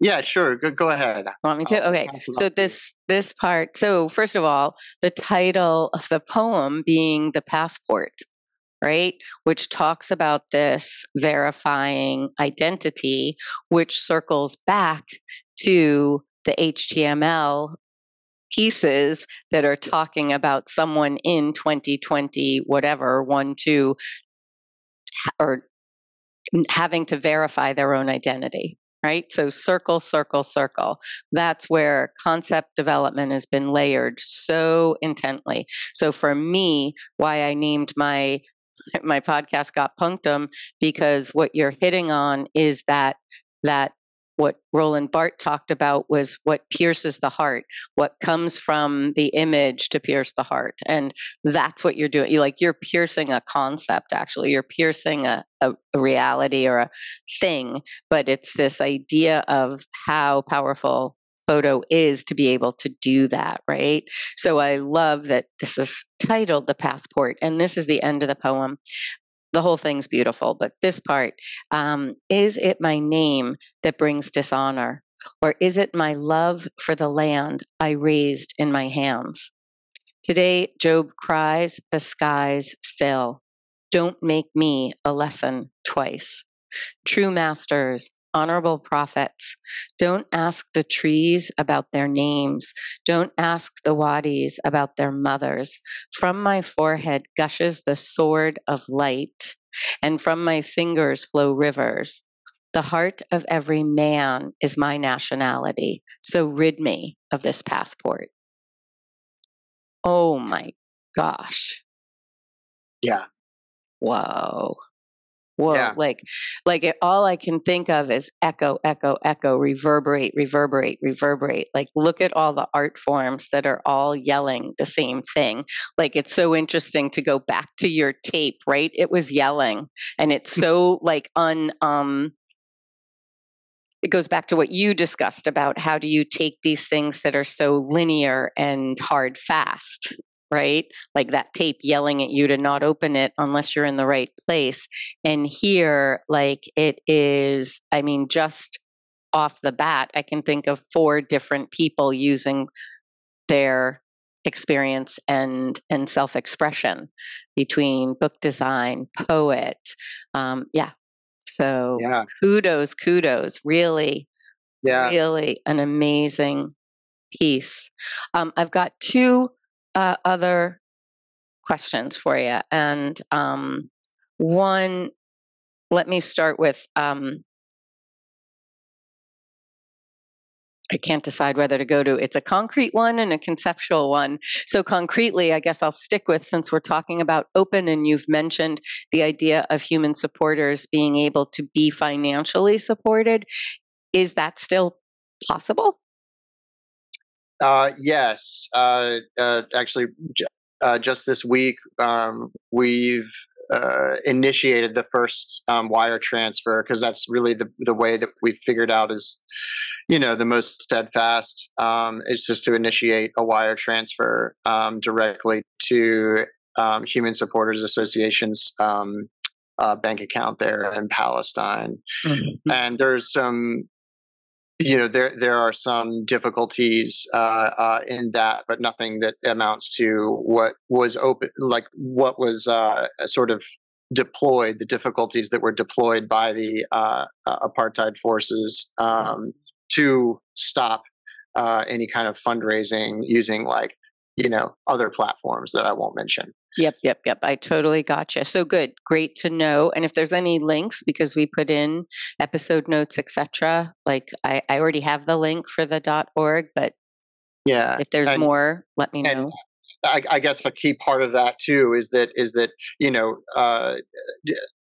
yeah, sure. Go, go ahead. Want me to? Okay. So this this part. So first of all, the title of the poem being the passport right? Which talks about this verifying identity, which circles back to the HTML pieces that are talking about someone in 2020, whatever, one, two, or having to verify their own identity. Right? So, circle, circle, circle. That's where concept development has been layered so intently. So, for me, why I named my my podcast got punctum because what you're hitting on is that that what Roland Barthes talked about was what pierces the heart, what comes from the image to pierce the heart. And that's what you're doing. You like you're piercing a concept actually. You're piercing a, a, a reality or a thing, but it's this idea of how powerful photo is to be able to do that, right? So I love that this is titled The Passport, and this is the end of the poem. The whole thing's beautiful, but this part um, is it my name that brings dishonor? Or is it my love for the land I raised in my hands? Today, Job cries, the skies fill. Don't make me a lesson twice. True masters, honorable prophets. Don't ask the trees about their names. Don't ask the wadis about their mothers. From my forehead gushes the sword of light, and from my fingers flow rivers. The heart of every man is my nationality, so rid me of this passport. Oh my gosh. Yeah. Whoa whoa yeah. like like it, all i can think of is echo echo echo reverberate reverberate reverberate like look at all the art forms that are all yelling the same thing. Like it's so interesting to go back to your tape right? It was yelling and it's so like un um it goes back to what you discussed about how do you take these things that are so linear and hard fast right? Like that tape yelling at you to not open it unless you're in the right place. And here, like it is, I mean, just off the bat, I can think of four different people using their experience and and self-expression between book design poet um yeah so yeah. kudos kudos really yeah really an amazing piece um, i've got two uh, other questions for you. And um, one, let me start with um, I can't decide whether to go to. It's a concrete one and a conceptual one. So, concretely, I guess I'll stick with since we're talking about open and you've mentioned the idea of human supporters being able to be financially supported. Is that still possible? Uh, yes. Uh, uh, actually, uh, just this week, um, we've uh, initiated the first um, wire transfer because that's really the the way that we've figured out is, you know, the most steadfast um, is just to initiate a wire transfer um, directly to um, Human Supporters Association's um, uh, bank account there in Palestine, mm-hmm. and there's some you know there there are some difficulties uh, uh, in that, but nothing that amounts to what was open, like what was uh, sort of deployed. The difficulties that were deployed by the uh, uh, apartheid forces um, to stop uh, any kind of fundraising using like you know other platforms that I won't mention. Yep, yep, yep. I totally gotcha. So good, great to know. And if there's any links, because we put in episode notes, etc. Like I, I already have the link for the .dot .org, but yeah, if there's and, more, let me know. I, I, guess a key part of that too is that is that you know uh,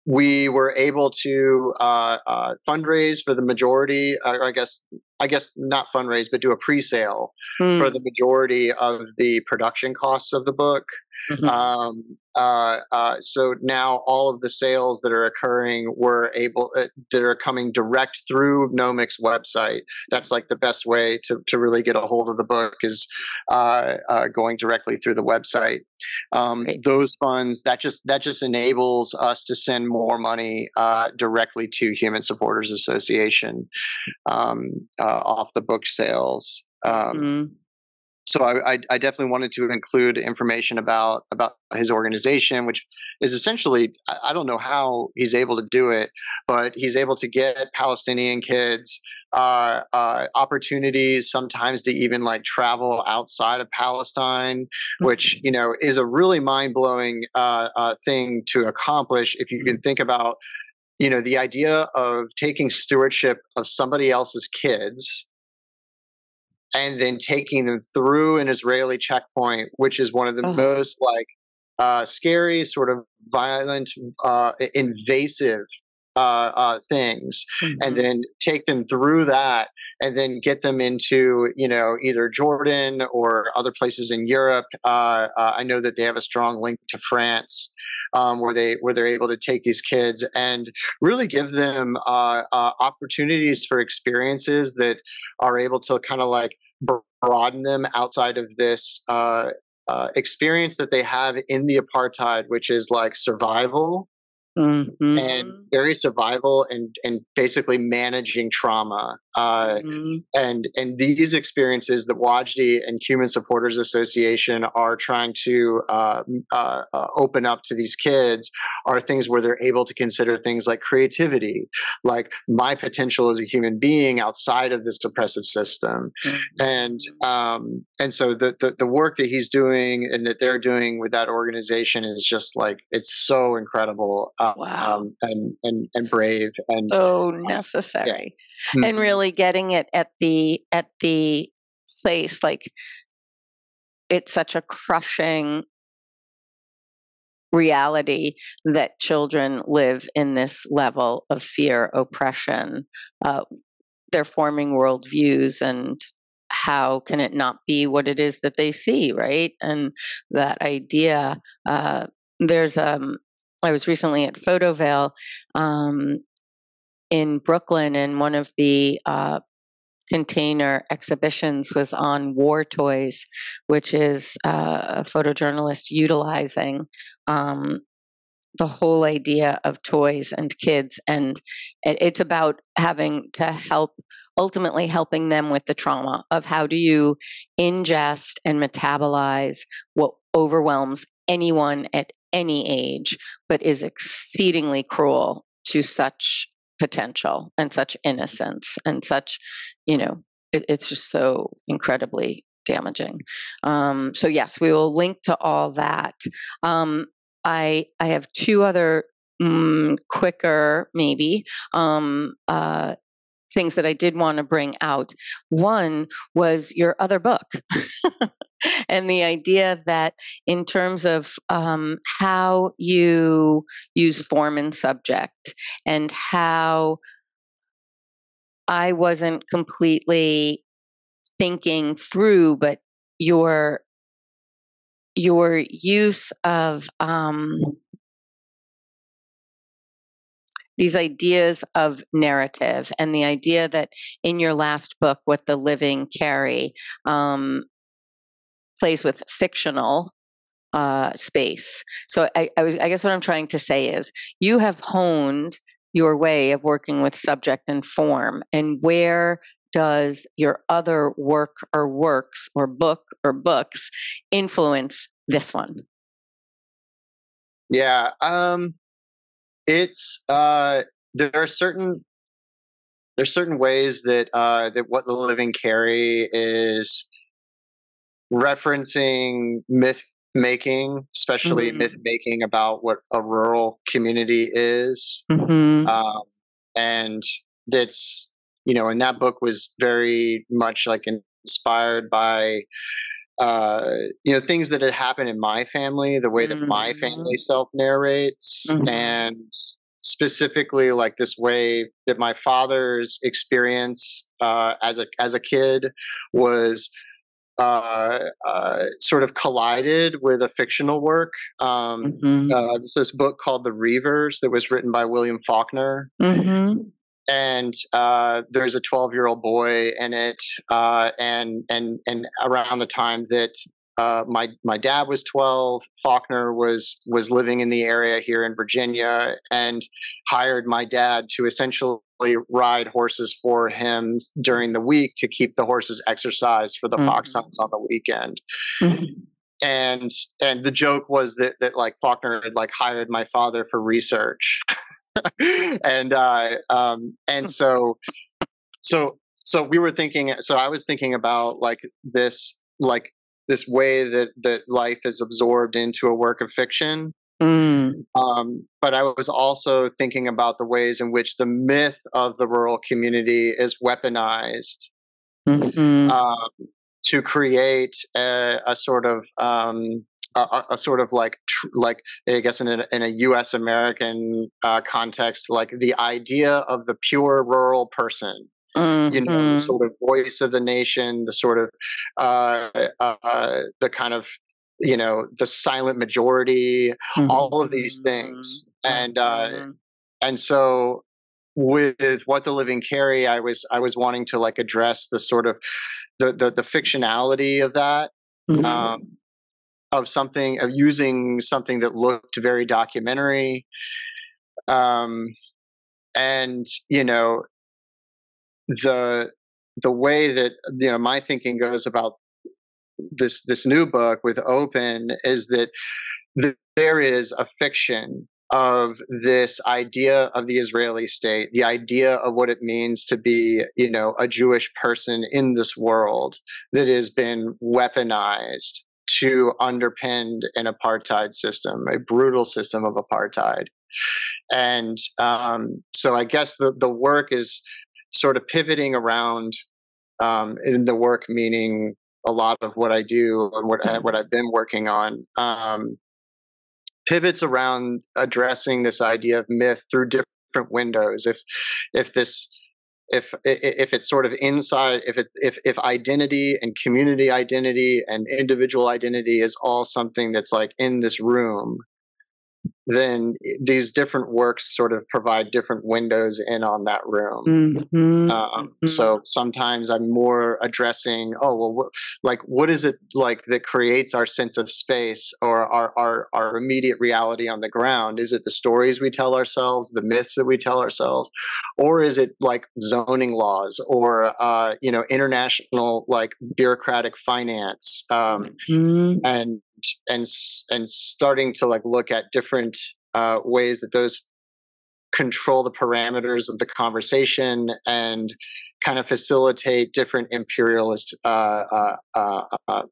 we were able to uh, uh, fundraise for the majority. Uh, I guess I guess not fundraise, but do a pre-sale mm. for the majority of the production costs of the book. Mm-hmm. Um, uh, uh, so now all of the sales that are occurring were able uh, that are coming direct through Gnomic's website. That's like the best way to to really get a hold of the book is uh, uh, going directly through the website. Um, those funds that just that just enables us to send more money uh, directly to Human Supporters Association um, off the book sales. Um, mm-hmm so I, I, definitely wanted to include information about about his organization, which is essentially I don't know how he's able to do it, but he's able to get Palestinian kids uh, uh, opportunities sometimes to even like travel outside of Palestine, which mm-hmm. you know is a really mind blowing uh, uh, thing to accomplish if you can think about you know the idea of taking stewardship of somebody else's kids and then taking them through an Israeli checkpoint, which is one of the oh. most like uh, scary, sort of violent, uh, invasive uh, uh, things, mm-hmm. and then take them through that, and then get them into you know either Jordan or other places in Europe. Uh, uh, I know that they have a strong link to France. Um, where they where they're able to take these kids and really give them uh, uh, opportunities for experiences that are able to kind of like broaden them outside of this uh, uh, experience that they have in the apartheid, which is like survival mm-hmm. and very survival and and basically managing trauma. Uh, mm-hmm. And and these experiences that Wajdi and Human Supporters Association are trying to uh, uh, uh, open up to these kids are things where they're able to consider things like creativity, like my potential as a human being outside of this oppressive system, mm-hmm. and um, and so the, the the work that he's doing and that they're doing with that organization is just like it's so incredible. Uh, wow. Um, and, and, and brave and oh necessary yeah. And mm-hmm. really getting it at the at the place like it's such a crushing reality that children live in this level of fear oppression uh, they're forming worldviews and how can it not be what it is that they see right and that idea uh, there's um, I was recently at Photoville um, in Brooklyn, and one of the uh, container exhibitions was on war toys, which is uh, a photojournalist utilizing um, the whole idea of toys and kids. And it's about having to help, ultimately helping them with the trauma of how do you ingest and metabolize what overwhelms anyone at any age, but is exceedingly cruel to such potential and such innocence and such, you know, it, it's just so incredibly damaging. Um, so yes, we will link to all that. Um, I I have two other mm, quicker maybe um, uh, things that I did want to bring out. One was your other book. and the idea that, in terms of um, how you use form and subject, and how I wasn't completely thinking through, but your your use of um, these ideas of narrative and the idea that in your last book, What the Living Carry, um, plays with fictional uh, space. So I, I, was, I guess what I'm trying to say is you have honed your way of working with subject and form, and where does your other work or works or book or books influence this one? Yeah, um, it's uh, there are certain there's certain ways that uh, that what the living carry is referencing myth making, especially mm-hmm. myth making about what a rural community is, mm-hmm. um, and that's you know, and that book was very much like inspired by uh, you know things that had happened in my family, the way that mm-hmm. my family self narrates, mm-hmm. and specifically like this way that my father's experience uh, as a as a kid was uh, uh, sort of collided with a fictional work. Um, mm-hmm. uh, this, this book called The Reivers that was written by William Faulkner. Mm-hmm and uh, there's a 12 year old boy in it, uh, and and and around the time that uh, my my dad was 12, Faulkner was was living in the area here in Virginia, and hired my dad to essentially ride horses for him during the week to keep the horses exercised for the mm-hmm. fox hunts on the weekend. Mm-hmm and and the joke was that that like Faulkner had like hired my father for research, and uh, um, and hmm. so so so we were thinking. So I was thinking about like this like this way that that life is absorbed into a work of fiction. Mm. Um, but I was also thinking about the ways in which the myth of the rural community is weaponized. Mm-hmm. Um, to create a, a sort of um, a, a, sort of like tr- like I guess in a, in a U.S. American uh, context, like the idea of the pure rural person. Mm-hmm. You know, the mm-hmm. sort of voice of the nation, the sort of uh, uh, the kind of you know the silent majority, mm-hmm. all of these things, and uh, mm-hmm. and so with what the living carry, I was I was wanting to like address the sort of the the, the fictionality of that. Mm-hmm. Um, of something of using something that looked very documentary um, and you know the the way that you know my thinking goes about this this new book with open is that the, there is a fiction of this idea of the Israeli state, the idea of what it means to be, you know, a Jewish person in this world that has been weaponized to underpin an apartheid system, a brutal system of apartheid. And um, so I guess the, the work is sort of pivoting around um, in the work, meaning a lot of what I do and what, what I've been working on. Um, pivots around addressing this idea of myth through different windows. If if this if if it's sort of inside if it's if if identity and community identity and individual identity is all something that's like in this room then these different works sort of provide different windows in on that room. Mm-hmm. Um, mm-hmm. So sometimes I'm more addressing, oh well, what, like what is it like that creates our sense of space or our, our our immediate reality on the ground? Is it the stories we tell ourselves, the myths that we tell ourselves, or is it like zoning laws or uh, you know international like bureaucratic finance um, mm-hmm. and and and starting to like look at different uh, ways that those control the parameters of the conversation and kind of facilitate different imperialist uh, uh, uh, uh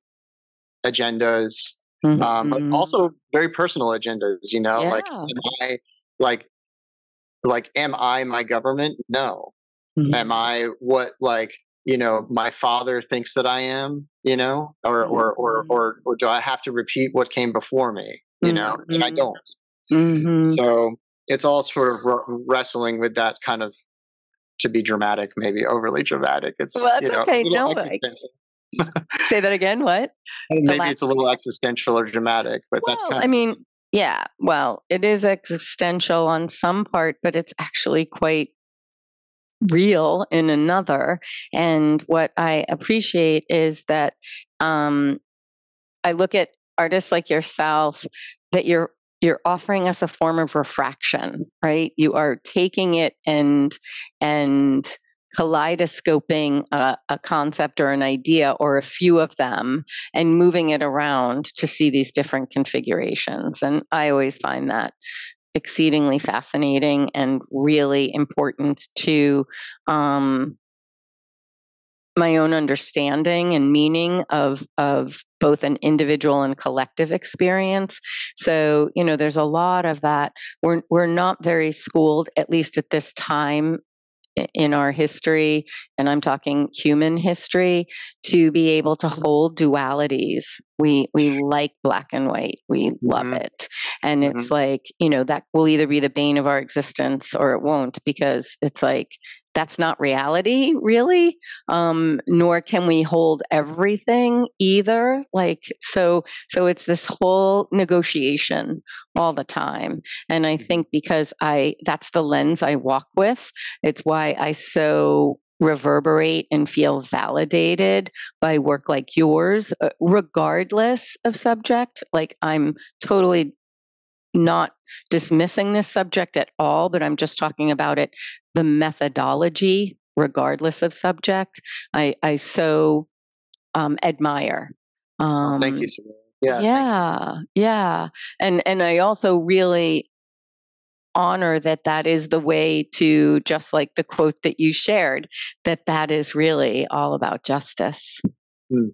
agendas, mm-hmm. um, but also very personal agendas. You know, yeah. like am I like like am I my government? No. Mm-hmm. Am I what like you know my father thinks that I am, you know, or or or mm-hmm. or, or do I have to repeat what came before me, you know, mm-hmm. and I mm-hmm. don't. Mm-hmm. So it's all sort of wrestling with that kind of to be dramatic, maybe overly dramatic. It's well, that's you know, okay. No, I, say that again. What? maybe it's a little existential or dramatic, but well, that's kind. I mean, yeah. Well, it is existential on some part, but it's actually quite real in another. And what I appreciate is that um, I look at artists like yourself that you're you're offering us a form of refraction right you are taking it and and kaleidoscoping a, a, concept or an idea or a few of them and moving it around to see these different configurations and i always find that exceedingly fascinating and really important to um, my own understanding and meaning of of both an individual and collective experience. So, you know, there's a lot of that. We're we're not very schooled, at least at this time in our history, and I'm talking human history, to be able to hold dualities. We we like black and white. We love mm-hmm. it. And mm-hmm. it's like, you know, that will either be the bane of our existence or it won't because it's like that's not reality really um, nor can we hold everything either like so so it's this whole negotiation all the time and i think because i that's the lens i walk with it's why i so reverberate and feel validated by work like yours uh, regardless of subject like i'm totally not dismissing this subject at all, but I'm just talking about it, the methodology, regardless of subject. I, I so um, admire. Um, thank you. Yeah, yeah, yeah, and and I also really honor that that is the way to just like the quote that you shared that that is really all about justice. Mm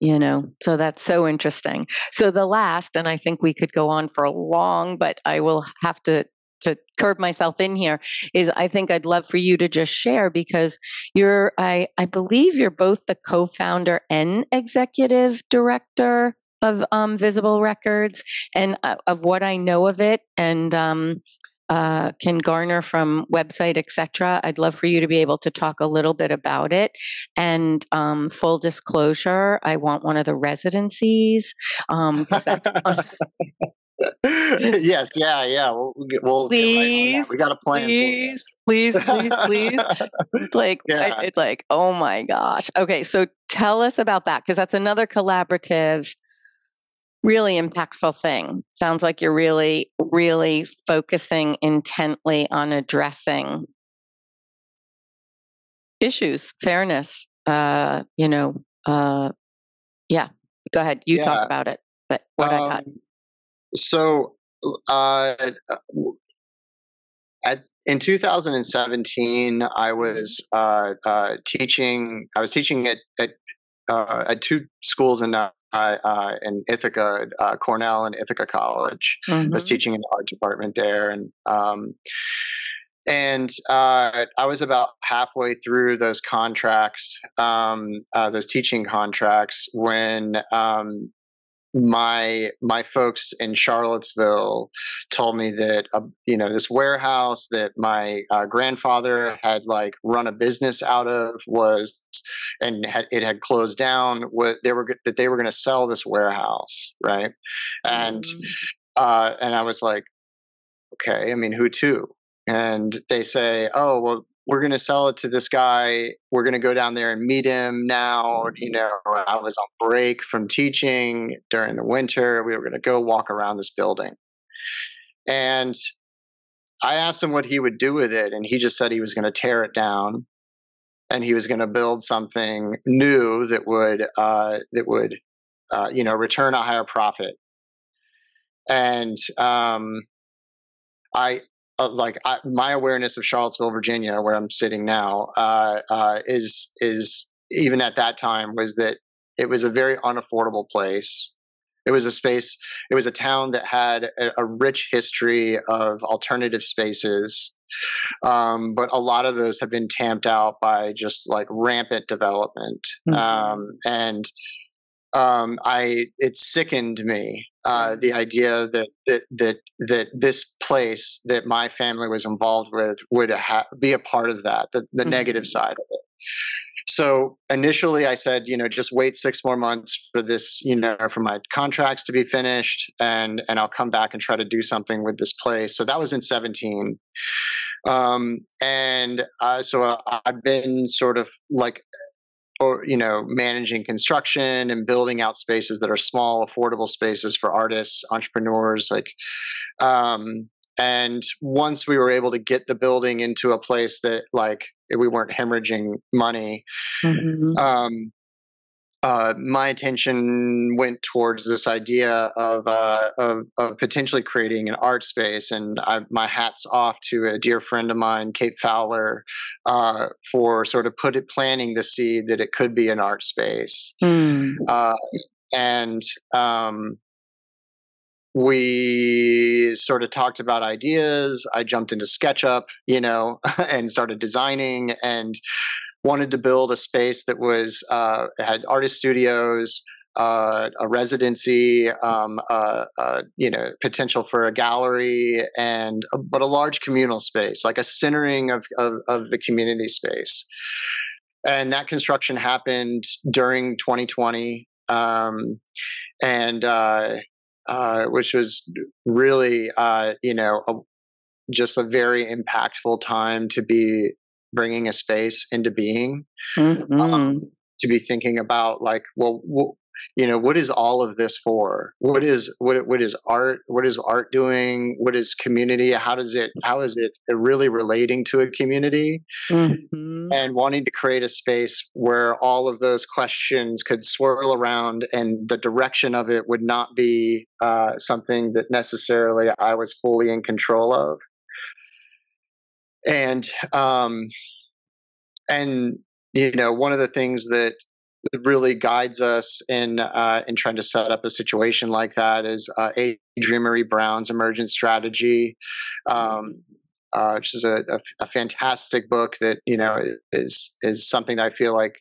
you know so that's so interesting. So the last and i think we could go on for a long but i will have to to curb myself in here is i think i'd love for you to just share because you're i i believe you're both the co-founder and executive director of um, visible records and uh, of what i know of it and um, uh, can garner from website, etc. I'd love for you to be able to talk a little bit about it. And um, full disclosure, I want one of the residencies because um, that's. yes, yeah, yeah. We'll, we'll please, right we got a plan. Please, please, please, please. like, yeah. I, it's like, oh my gosh. Okay, so tell us about that because that's another collaborative really impactful thing. Sounds like you're really, really focusing intently on addressing issues, fairness. Uh, you know, uh, yeah. Go ahead. You yeah. talk about it. But what um, I got. Um, so, uh, at, in 2017, I was uh, uh, teaching. I was teaching at at, uh, at two schools in uh, uh, in Ithaca, uh, Cornell and Ithaca College. Mm-hmm. I was mm-hmm. teaching in the art department there, and um, and uh, I was about halfway through those contracts, um, uh, those teaching contracts, when um, my my folks in Charlottesville told me that uh, you know this warehouse that my uh, grandfather had like run a business out of was and had, it had closed down what they were that they were going to sell this warehouse right? And mm. uh and I was like okay I mean who to? And they say oh well we're going to sell it to this guy. We're going to go down there and meet him now. You know, I was on break from teaching during the winter. We were going to go walk around this building. And I asked him what he would do with it. And he just said he was going to tear it down and he was going to build something new that would, uh, that would, uh, you know, return a higher profit. And, um, I uh, like I, my awareness of Charlottesville, Virginia, where I'm sitting now, uh, uh, is is even at that time was that it was a very unaffordable place. It was a space. It was a town that had a, a rich history of alternative spaces, um, but a lot of those have been tamped out by just like rampant development. Mm-hmm. Um, and um, I it sickened me uh, Mm. the idea that that that that this place that my family was involved with would ha- be a part of that, the, the negative Mhm. side of it. So initially, I said, you know, just wait six more months for this, you know, for my contracts to be finished, and and I'll come back and try to do something with this place. So that was in seventeen, um, and uh, so uh, I've been sort of like or you know managing construction and building out spaces that are small affordable spaces for artists entrepreneurs like um and once we were able to get the building into a place that like we weren't hemorrhaging money Mhm. um uh, my attention went towards this idea of, uh, of of potentially creating an art space, and I, my hats off to a dear friend of mine, Kate Fowler, uh, for sort of put it planting the seed that it could be an art space. Mm. Uh, and um, we sort of talked about ideas. I jumped into SketchUp, you know, and started designing and wanted to build a space that was uh, had artist studios, uh, a residency, um, uh, uh, you know, potential for a gallery, and but a large communal space, like a centering of of, of the community space. And that construction happened during 2020, um, and uh, uh, which was really, uh, you know, a, just a very impactful time to be bringing a space into being Mhm. um, to be thinking about like well wh- you know what is all of this for what is what what is art what is art doing what is community how does it how is it really relating to a community Mhm. and wanting to create a space where all of those questions could swirl around and the direction of it would not be uh, something that necessarily I was fully in control of. And um, and you know one of the things that really guides us in uh, in trying to set up a situation like that is uh, Maree Brown's emergent strategy. Um, uh, which is a, a, a fantastic book that you know is is something that I feel like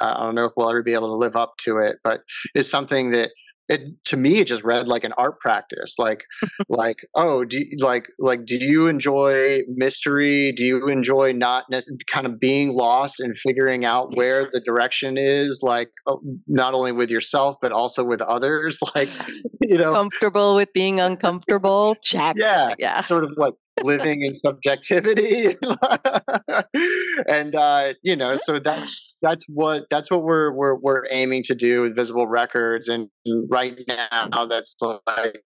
uh, I don't know if we'll ever be able to live up to it, but it's something that it to me it just read like an art practice like like oh do you, like like do you enjoy mystery do you enjoy not kind of being lost and figuring out where the direction is like oh, not only with yourself but also with others like you know Comfortable with being uncomfortable? Check. yeah Yeah. sort of like living in subjectivity. And uh you know so that's that's what that's what we're we're we're aiming to do with visible records. And, right now that's like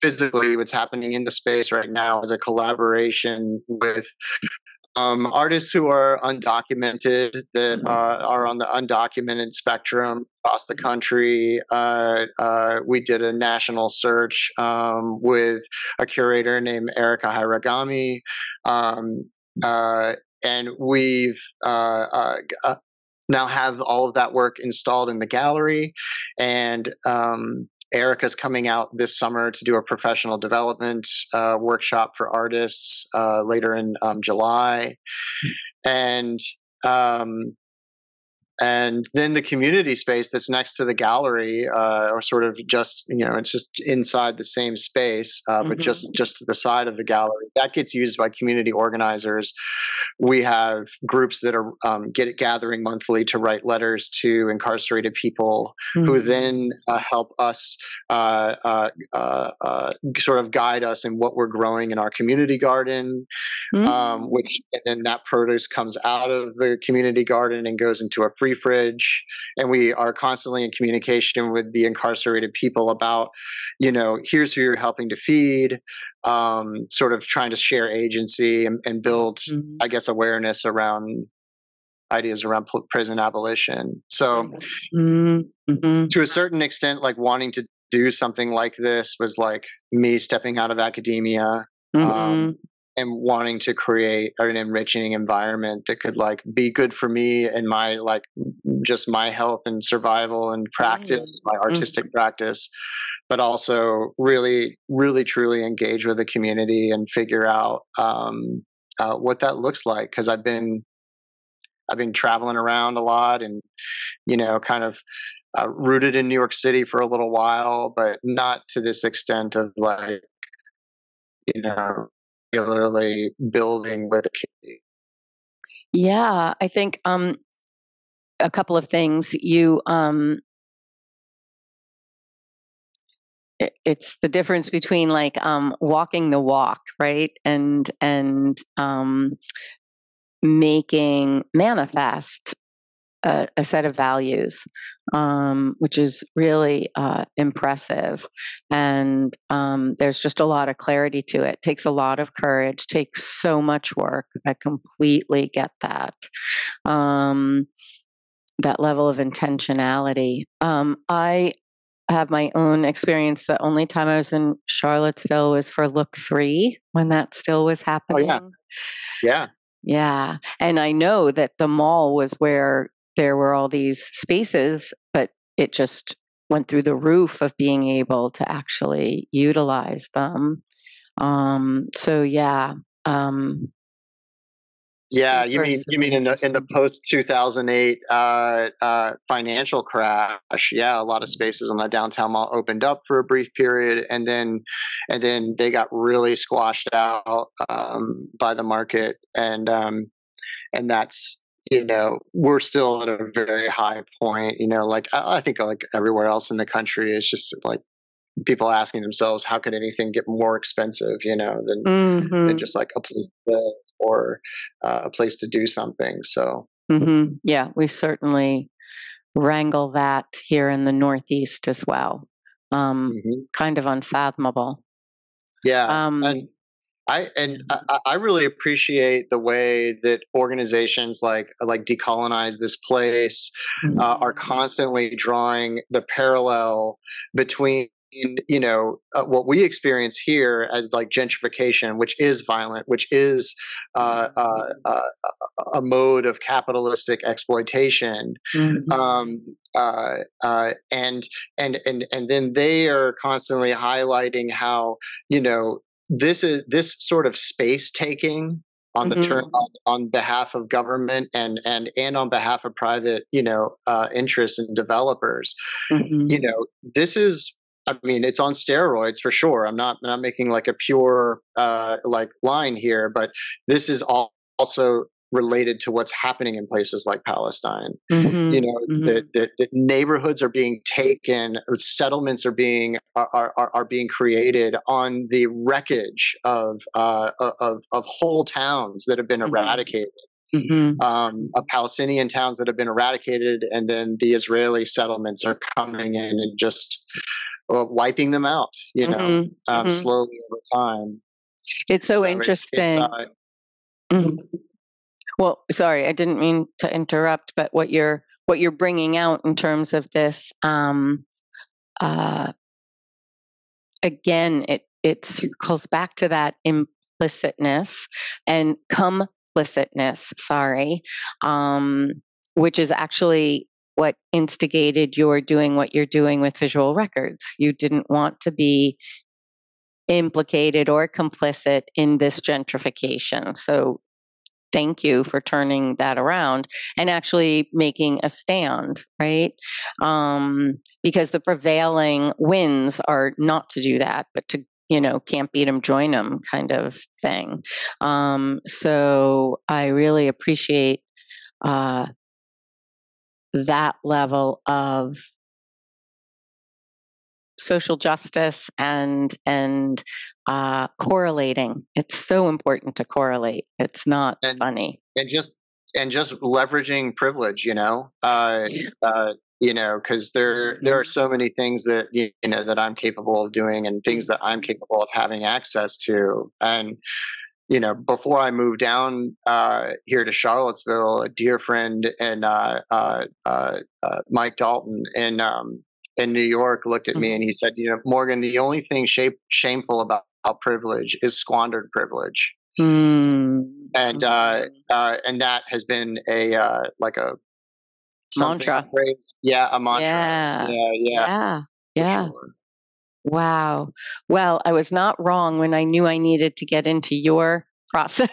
physically what's happening in the space right now is a collaboration with um, artists who are undocumented that uh, are on the undocumented spectrum across the country. Uh, uh, we did a national search um, with a curator named Erika Hirugami. Um, uh, and we've uh, uh, uh, now have all of that work installed in the gallery. And um, Erika's coming out this summer to do a professional development uh, workshop for artists uh, later in um, July, and um, and then the community space that's next to the gallery, uh, or sort of just you know it's just inside the same space, uh, but just just to the side of the gallery. That gets used by community organizers. We have groups that are um, get gathering monthly to write letters to incarcerated people who Mhm. then uh, help us uh, uh, uh, uh, sort of guide us in what we're growing in our community garden, Mm. um, which and then that produce comes out of the community garden and goes into a free fridge. And we are constantly in communication with the incarcerated people about, you know, here's who you're helping to feed. Um, sort of trying to share agency and, and build, Mhm. I guess, awareness around ideas around pl- prison abolition. So, Mm. Mhm. to a certain extent, like wanting to do something like this was like me stepping out of academia Mhm. um, and wanting to create an enriching environment that could like be good for me and my like just my health and survival and practice, my artistic practice, but also really, really, truly engage with the community and figure out um, uh, what that looks like. Because I've been I've been traveling around a lot and you know kind of uh, rooted in New York City for a little while, but not to this extent of like, you know, regularly building with community. Yeah, I think um, a couple of things. You um, it's the difference between like um, walking the walk, right, and and um, making manifest a, a, set of values, um, which is really uh, impressive. And um, there's just a lot of clarity to it. Takes a lot of courage. Takes so much work. I completely get that. Um, that level of intentionality. Um, I have my own experience. The only time I was in Charlottesville was for LOOK3 when that still was happening. Oh yeah, yeah, yeah. And I know that the mall was where there were all these spaces, but it just went through the roof of being able to actually utilize them. Um, so yeah, um, yeah, you mean you mean in the in the post two thousand eight uh, uh, financial crash? Yeah, a lot of spaces in the downtown mall opened up for a brief period, and then and then they got really squashed out um, by the market, and um, and that's you know we're still at a very high point. You know, like I, I think like everywhere else in the country, it's just like people asking themselves, how could anything get more expensive? You know, than mm-hmm. than just like a place or uh, a place to do something. So, mm-hmm. yeah, we certainly wrangle that here in the Northeast as well. Um, mm-hmm. Kind of unfathomable. Yeah, um, and I and I, I, really appreciate the way that organizations like like decolonize this place uh, are mm-hmm. constantly drawing the parallel between you know uh, what we experience here as like gentrification which is violent which is uh, uh, uh a mode of capitalistic exploitation mm-hmm. um, uh, uh, and and and and then they are constantly highlighting how you know this is this sort of space taking on the mm-hmm. turn on, on, behalf of government and and and on behalf of private you know uh, interests and developers mm-hmm. you know this is I mean, it's on steroids for sure. I'm not I'm not making like a pure uh, like line here, but this is all also related to what's happening in places like Palestine. Mm-hmm. You know, mm-hmm. the, the, the, neighborhoods are being taken, settlements are being are, are, are being created on the wreckage of uh, of of whole towns that have been mm-hmm. eradicated. Mm-hmm. Um, of Palestinian towns that have been eradicated, and then the Israeli settlements are coming in and just wiping them out, you know, mm-hmm. Um, mm-hmm. slowly over time. It's so, so interesting. It's, mm-hmm. Well, sorry, I didn't mean to interrupt, but what you're what you're bringing out in terms of this, um, uh, again, it it circles back to that implicitness and complicitness. Sorry, um, which is actually what instigated your doing what you're doing with visual records. You didn't want to be implicated or complicit in this gentrification. So thank you for turning that around and actually making a stand, right? Um, because the prevailing winds are not to do that, but to you know can't beat them join them kind of thing um, so i really appreciate uh, that level of social justice and and uh, correlating. It's so important to correlate. It's not and, funny. And just and just leveraging privilege, you know, uh, uh, you know, because there there are mm-hmm. so many things that you know that I'm capable of doing and things that I'm capable of having access to, and you know, before I moved down uh, here to Charlottesville, a dear friend and uh, uh, uh, uh Mike Dalton in um, in New York looked at me mm-hmm. and he said, "You know, Morgan, the only thing shape, shameful about, privilege is squandered privilege." Mm-hmm. And uh, and that has been a like a mantra. Yeah, a mantra. Yeah, yeah, yeah, yeah. yeah. Sure. Wow. Well, I was not wrong when I knew I needed to get into your process.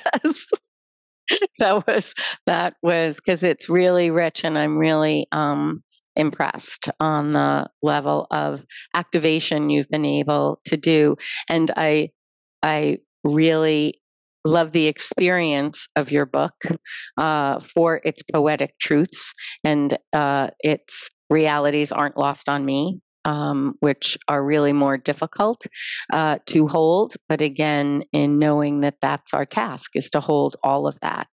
that was that was because it's really rich and I'm really um impressed on the level of activation you've been able to do and i i really love the experience of your book uh, for its poetic truths and uh, its realities aren't lost on me um, which are really more difficult uh, to hold but again in knowing that that's our task is to hold all of that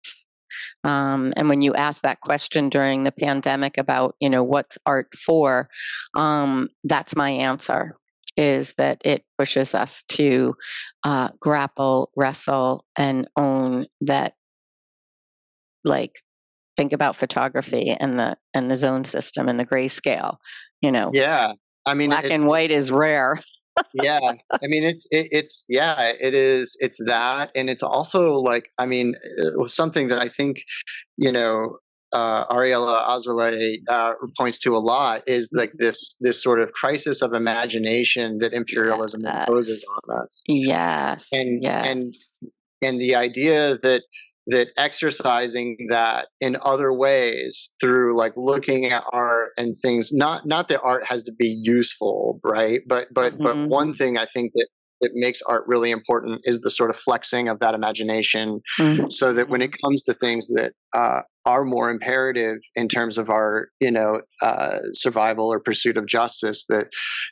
um, and when you ask that question during the pandemic about, you know, what's art for, um, that's my answer is that it pushes us to uh, grapple, wrestle, and own that, like, think about photography and the and the zone system and the grayscale. You know, yeah. I mean, black and white is rare yeah i mean it's it, it's yeah it is it's that and it's also like i mean something that i think you know uh, Ariella Azoulay uh, points to a lot is like this this sort of crisis of imagination that imperialism yes. imposes on us. Yes, and yes. and and the idea that that exercising that in other ways through like looking at art and things not not that art has to be useful right but but mm-hmm. but one thing i think that that makes art really important is the sort of flexing of that imagination mm-hmm. so that when it comes to things that uh, are more imperative in terms of our you know uh, survival or pursuit of justice that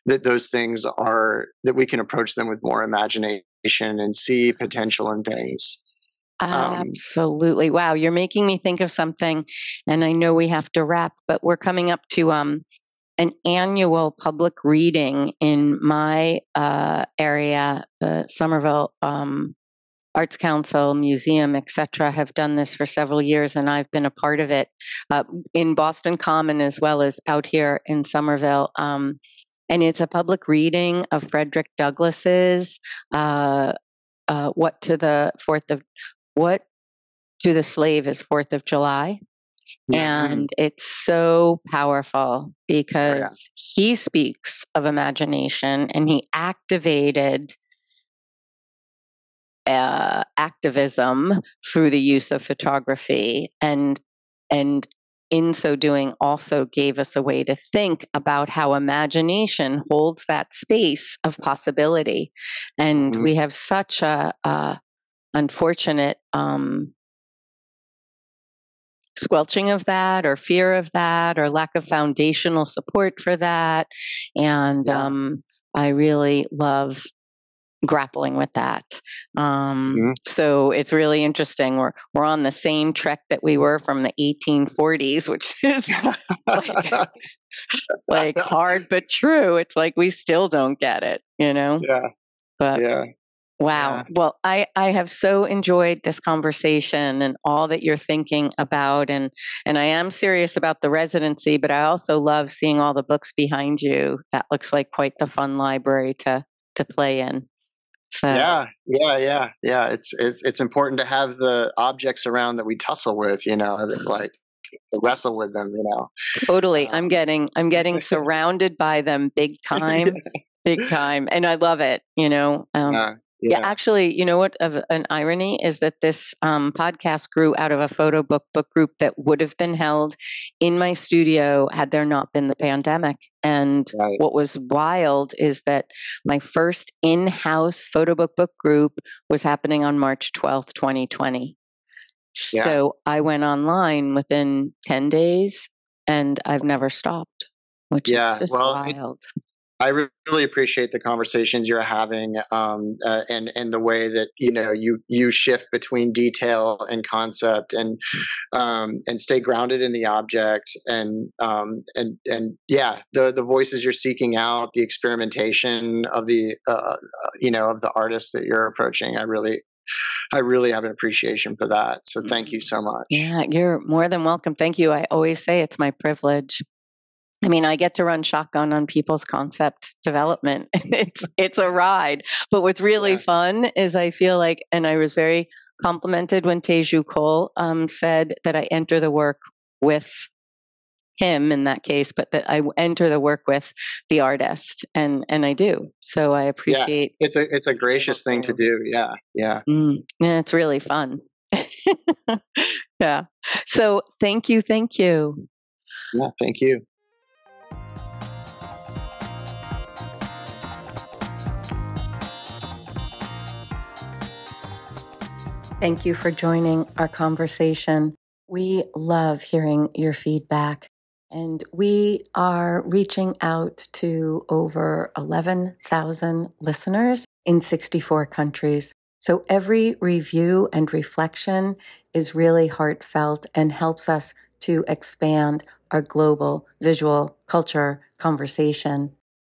that those things are that we can approach them with more imagination and see potential in things um, Absolutely. Wow, you're making me think of something, and I know we have to wrap, but we're coming up to um, an annual public reading in my uh, area, the Somerville um, Arts Council, Museum, etc., have done this for several years, and I've been a part of it uh, in Boston Common as well as out here in Somerville. Um, and it's a public reading of Frederick Douglass's uh, uh, "What to the Fourth of what to the slave is Fourth of July. And it's so powerful because oh, yeah. he speaks of imagination and he activated uh, activism through the use of photography and and in so doing also gave us a way to think about how imagination holds that space of possibility and mm-hmm. we have such a, a unfortunate um, squelching of that or fear of that or lack of foundational support for that. And um, I really love grappling with that. Um, mm-hmm. So it's really interesting. We're we're on the same trek that we were from the 1840s, which is like, like hard but true. It's like we still don't get it, you know. Yeah. But yeah. Wow. Yeah. Well, I, I have so enjoyed this conversation and all that you're thinking about and and I am serious about the residency, but I also love seeing all the books behind you. That looks like quite the fun library to to play in. So. Yeah, yeah, yeah, yeah. It's it's it's important to have the objects around that we tussle with, you know, like wrestle with them, you know. Totally. Um, I'm getting I'm getting surrounded by them big time. Big time. And I love it, you know. Um, uh, yeah. yeah. actually, you know what? Of an irony is that this um, podcast grew out of a photo book book group that would have been held in my studio had there not been the pandemic. And right. what was wild is that my first in-house photo book book group was happening on March twelfth, twenty twenty. Yeah. So I went online within ten days, and I've never stopped, which yeah. is just well, wild. It- I really appreciate the conversations you're having, um, uh, and and the way that you know you you shift between detail and concept, and um, and stay grounded in the object, and um, and and yeah, the the voices you're seeking out, the experimentation of the uh, uh you know of the artists that you're approaching. I really I really have an appreciation for that. So thank you so much. Yeah, you're more than welcome. Thank you. I always say it's my privilege. I mean, I get to run shotgun on people's concept development. it's it's a ride. But what's really yeah. fun is I feel like, and I was very complimented when Teju Cole um, said that I enter the work with him in that case, but that I enter the work with the artist, and and I do. So I appreciate. Yeah, it's a it's a gracious thing to do. Yeah, yeah. Mm, yeah, it's really fun. yeah. So thank you, thank you. Yeah, thank you. Thank you for joining our conversation. We love hearing your feedback. And we are reaching out to over 11,000 listeners in 64 countries. So every review and reflection is really heartfelt and helps us to expand our global visual culture conversation.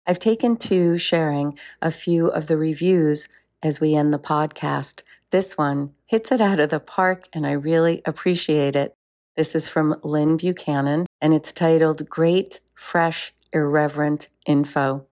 I've taken to sharing a few of the reviews as we end the podcast. This one hits it out of the park, and I really appreciate it. This is from Lynn Buchanan, and it's titled Great, Fresh, Irreverent Info.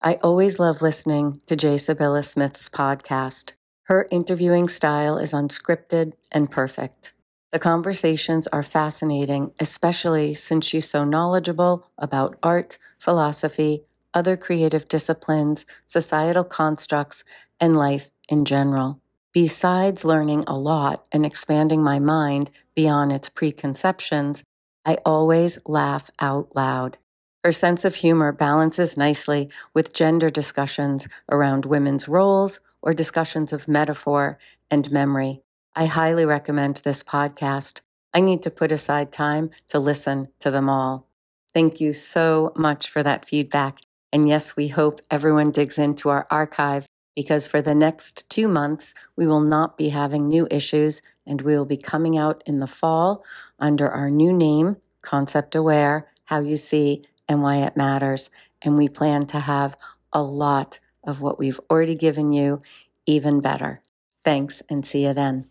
I always love listening to J. Sybylla Smith's podcast. Her interviewing style is unscripted and perfect. The conversations are fascinating, especially since she's so knowledgeable about art, philosophy, other creative disciplines, societal constructs, and life in general. Besides learning a lot and expanding my mind beyond its preconceptions, I always laugh out loud. Her sense of humor balances nicely with gender discussions around women's roles or discussions of metaphor and memory. I highly recommend this podcast. I need to put aside time to listen to them all. Thank you so much for that feedback. And yes, we hope everyone digs into our archive because for the next two months, we will not be having new issues and we will be coming out in the fall under our new name, Concept Aware, How You See and Why It Matters. And we plan to have a lot of what we've already given you even better. Thanks and see you then.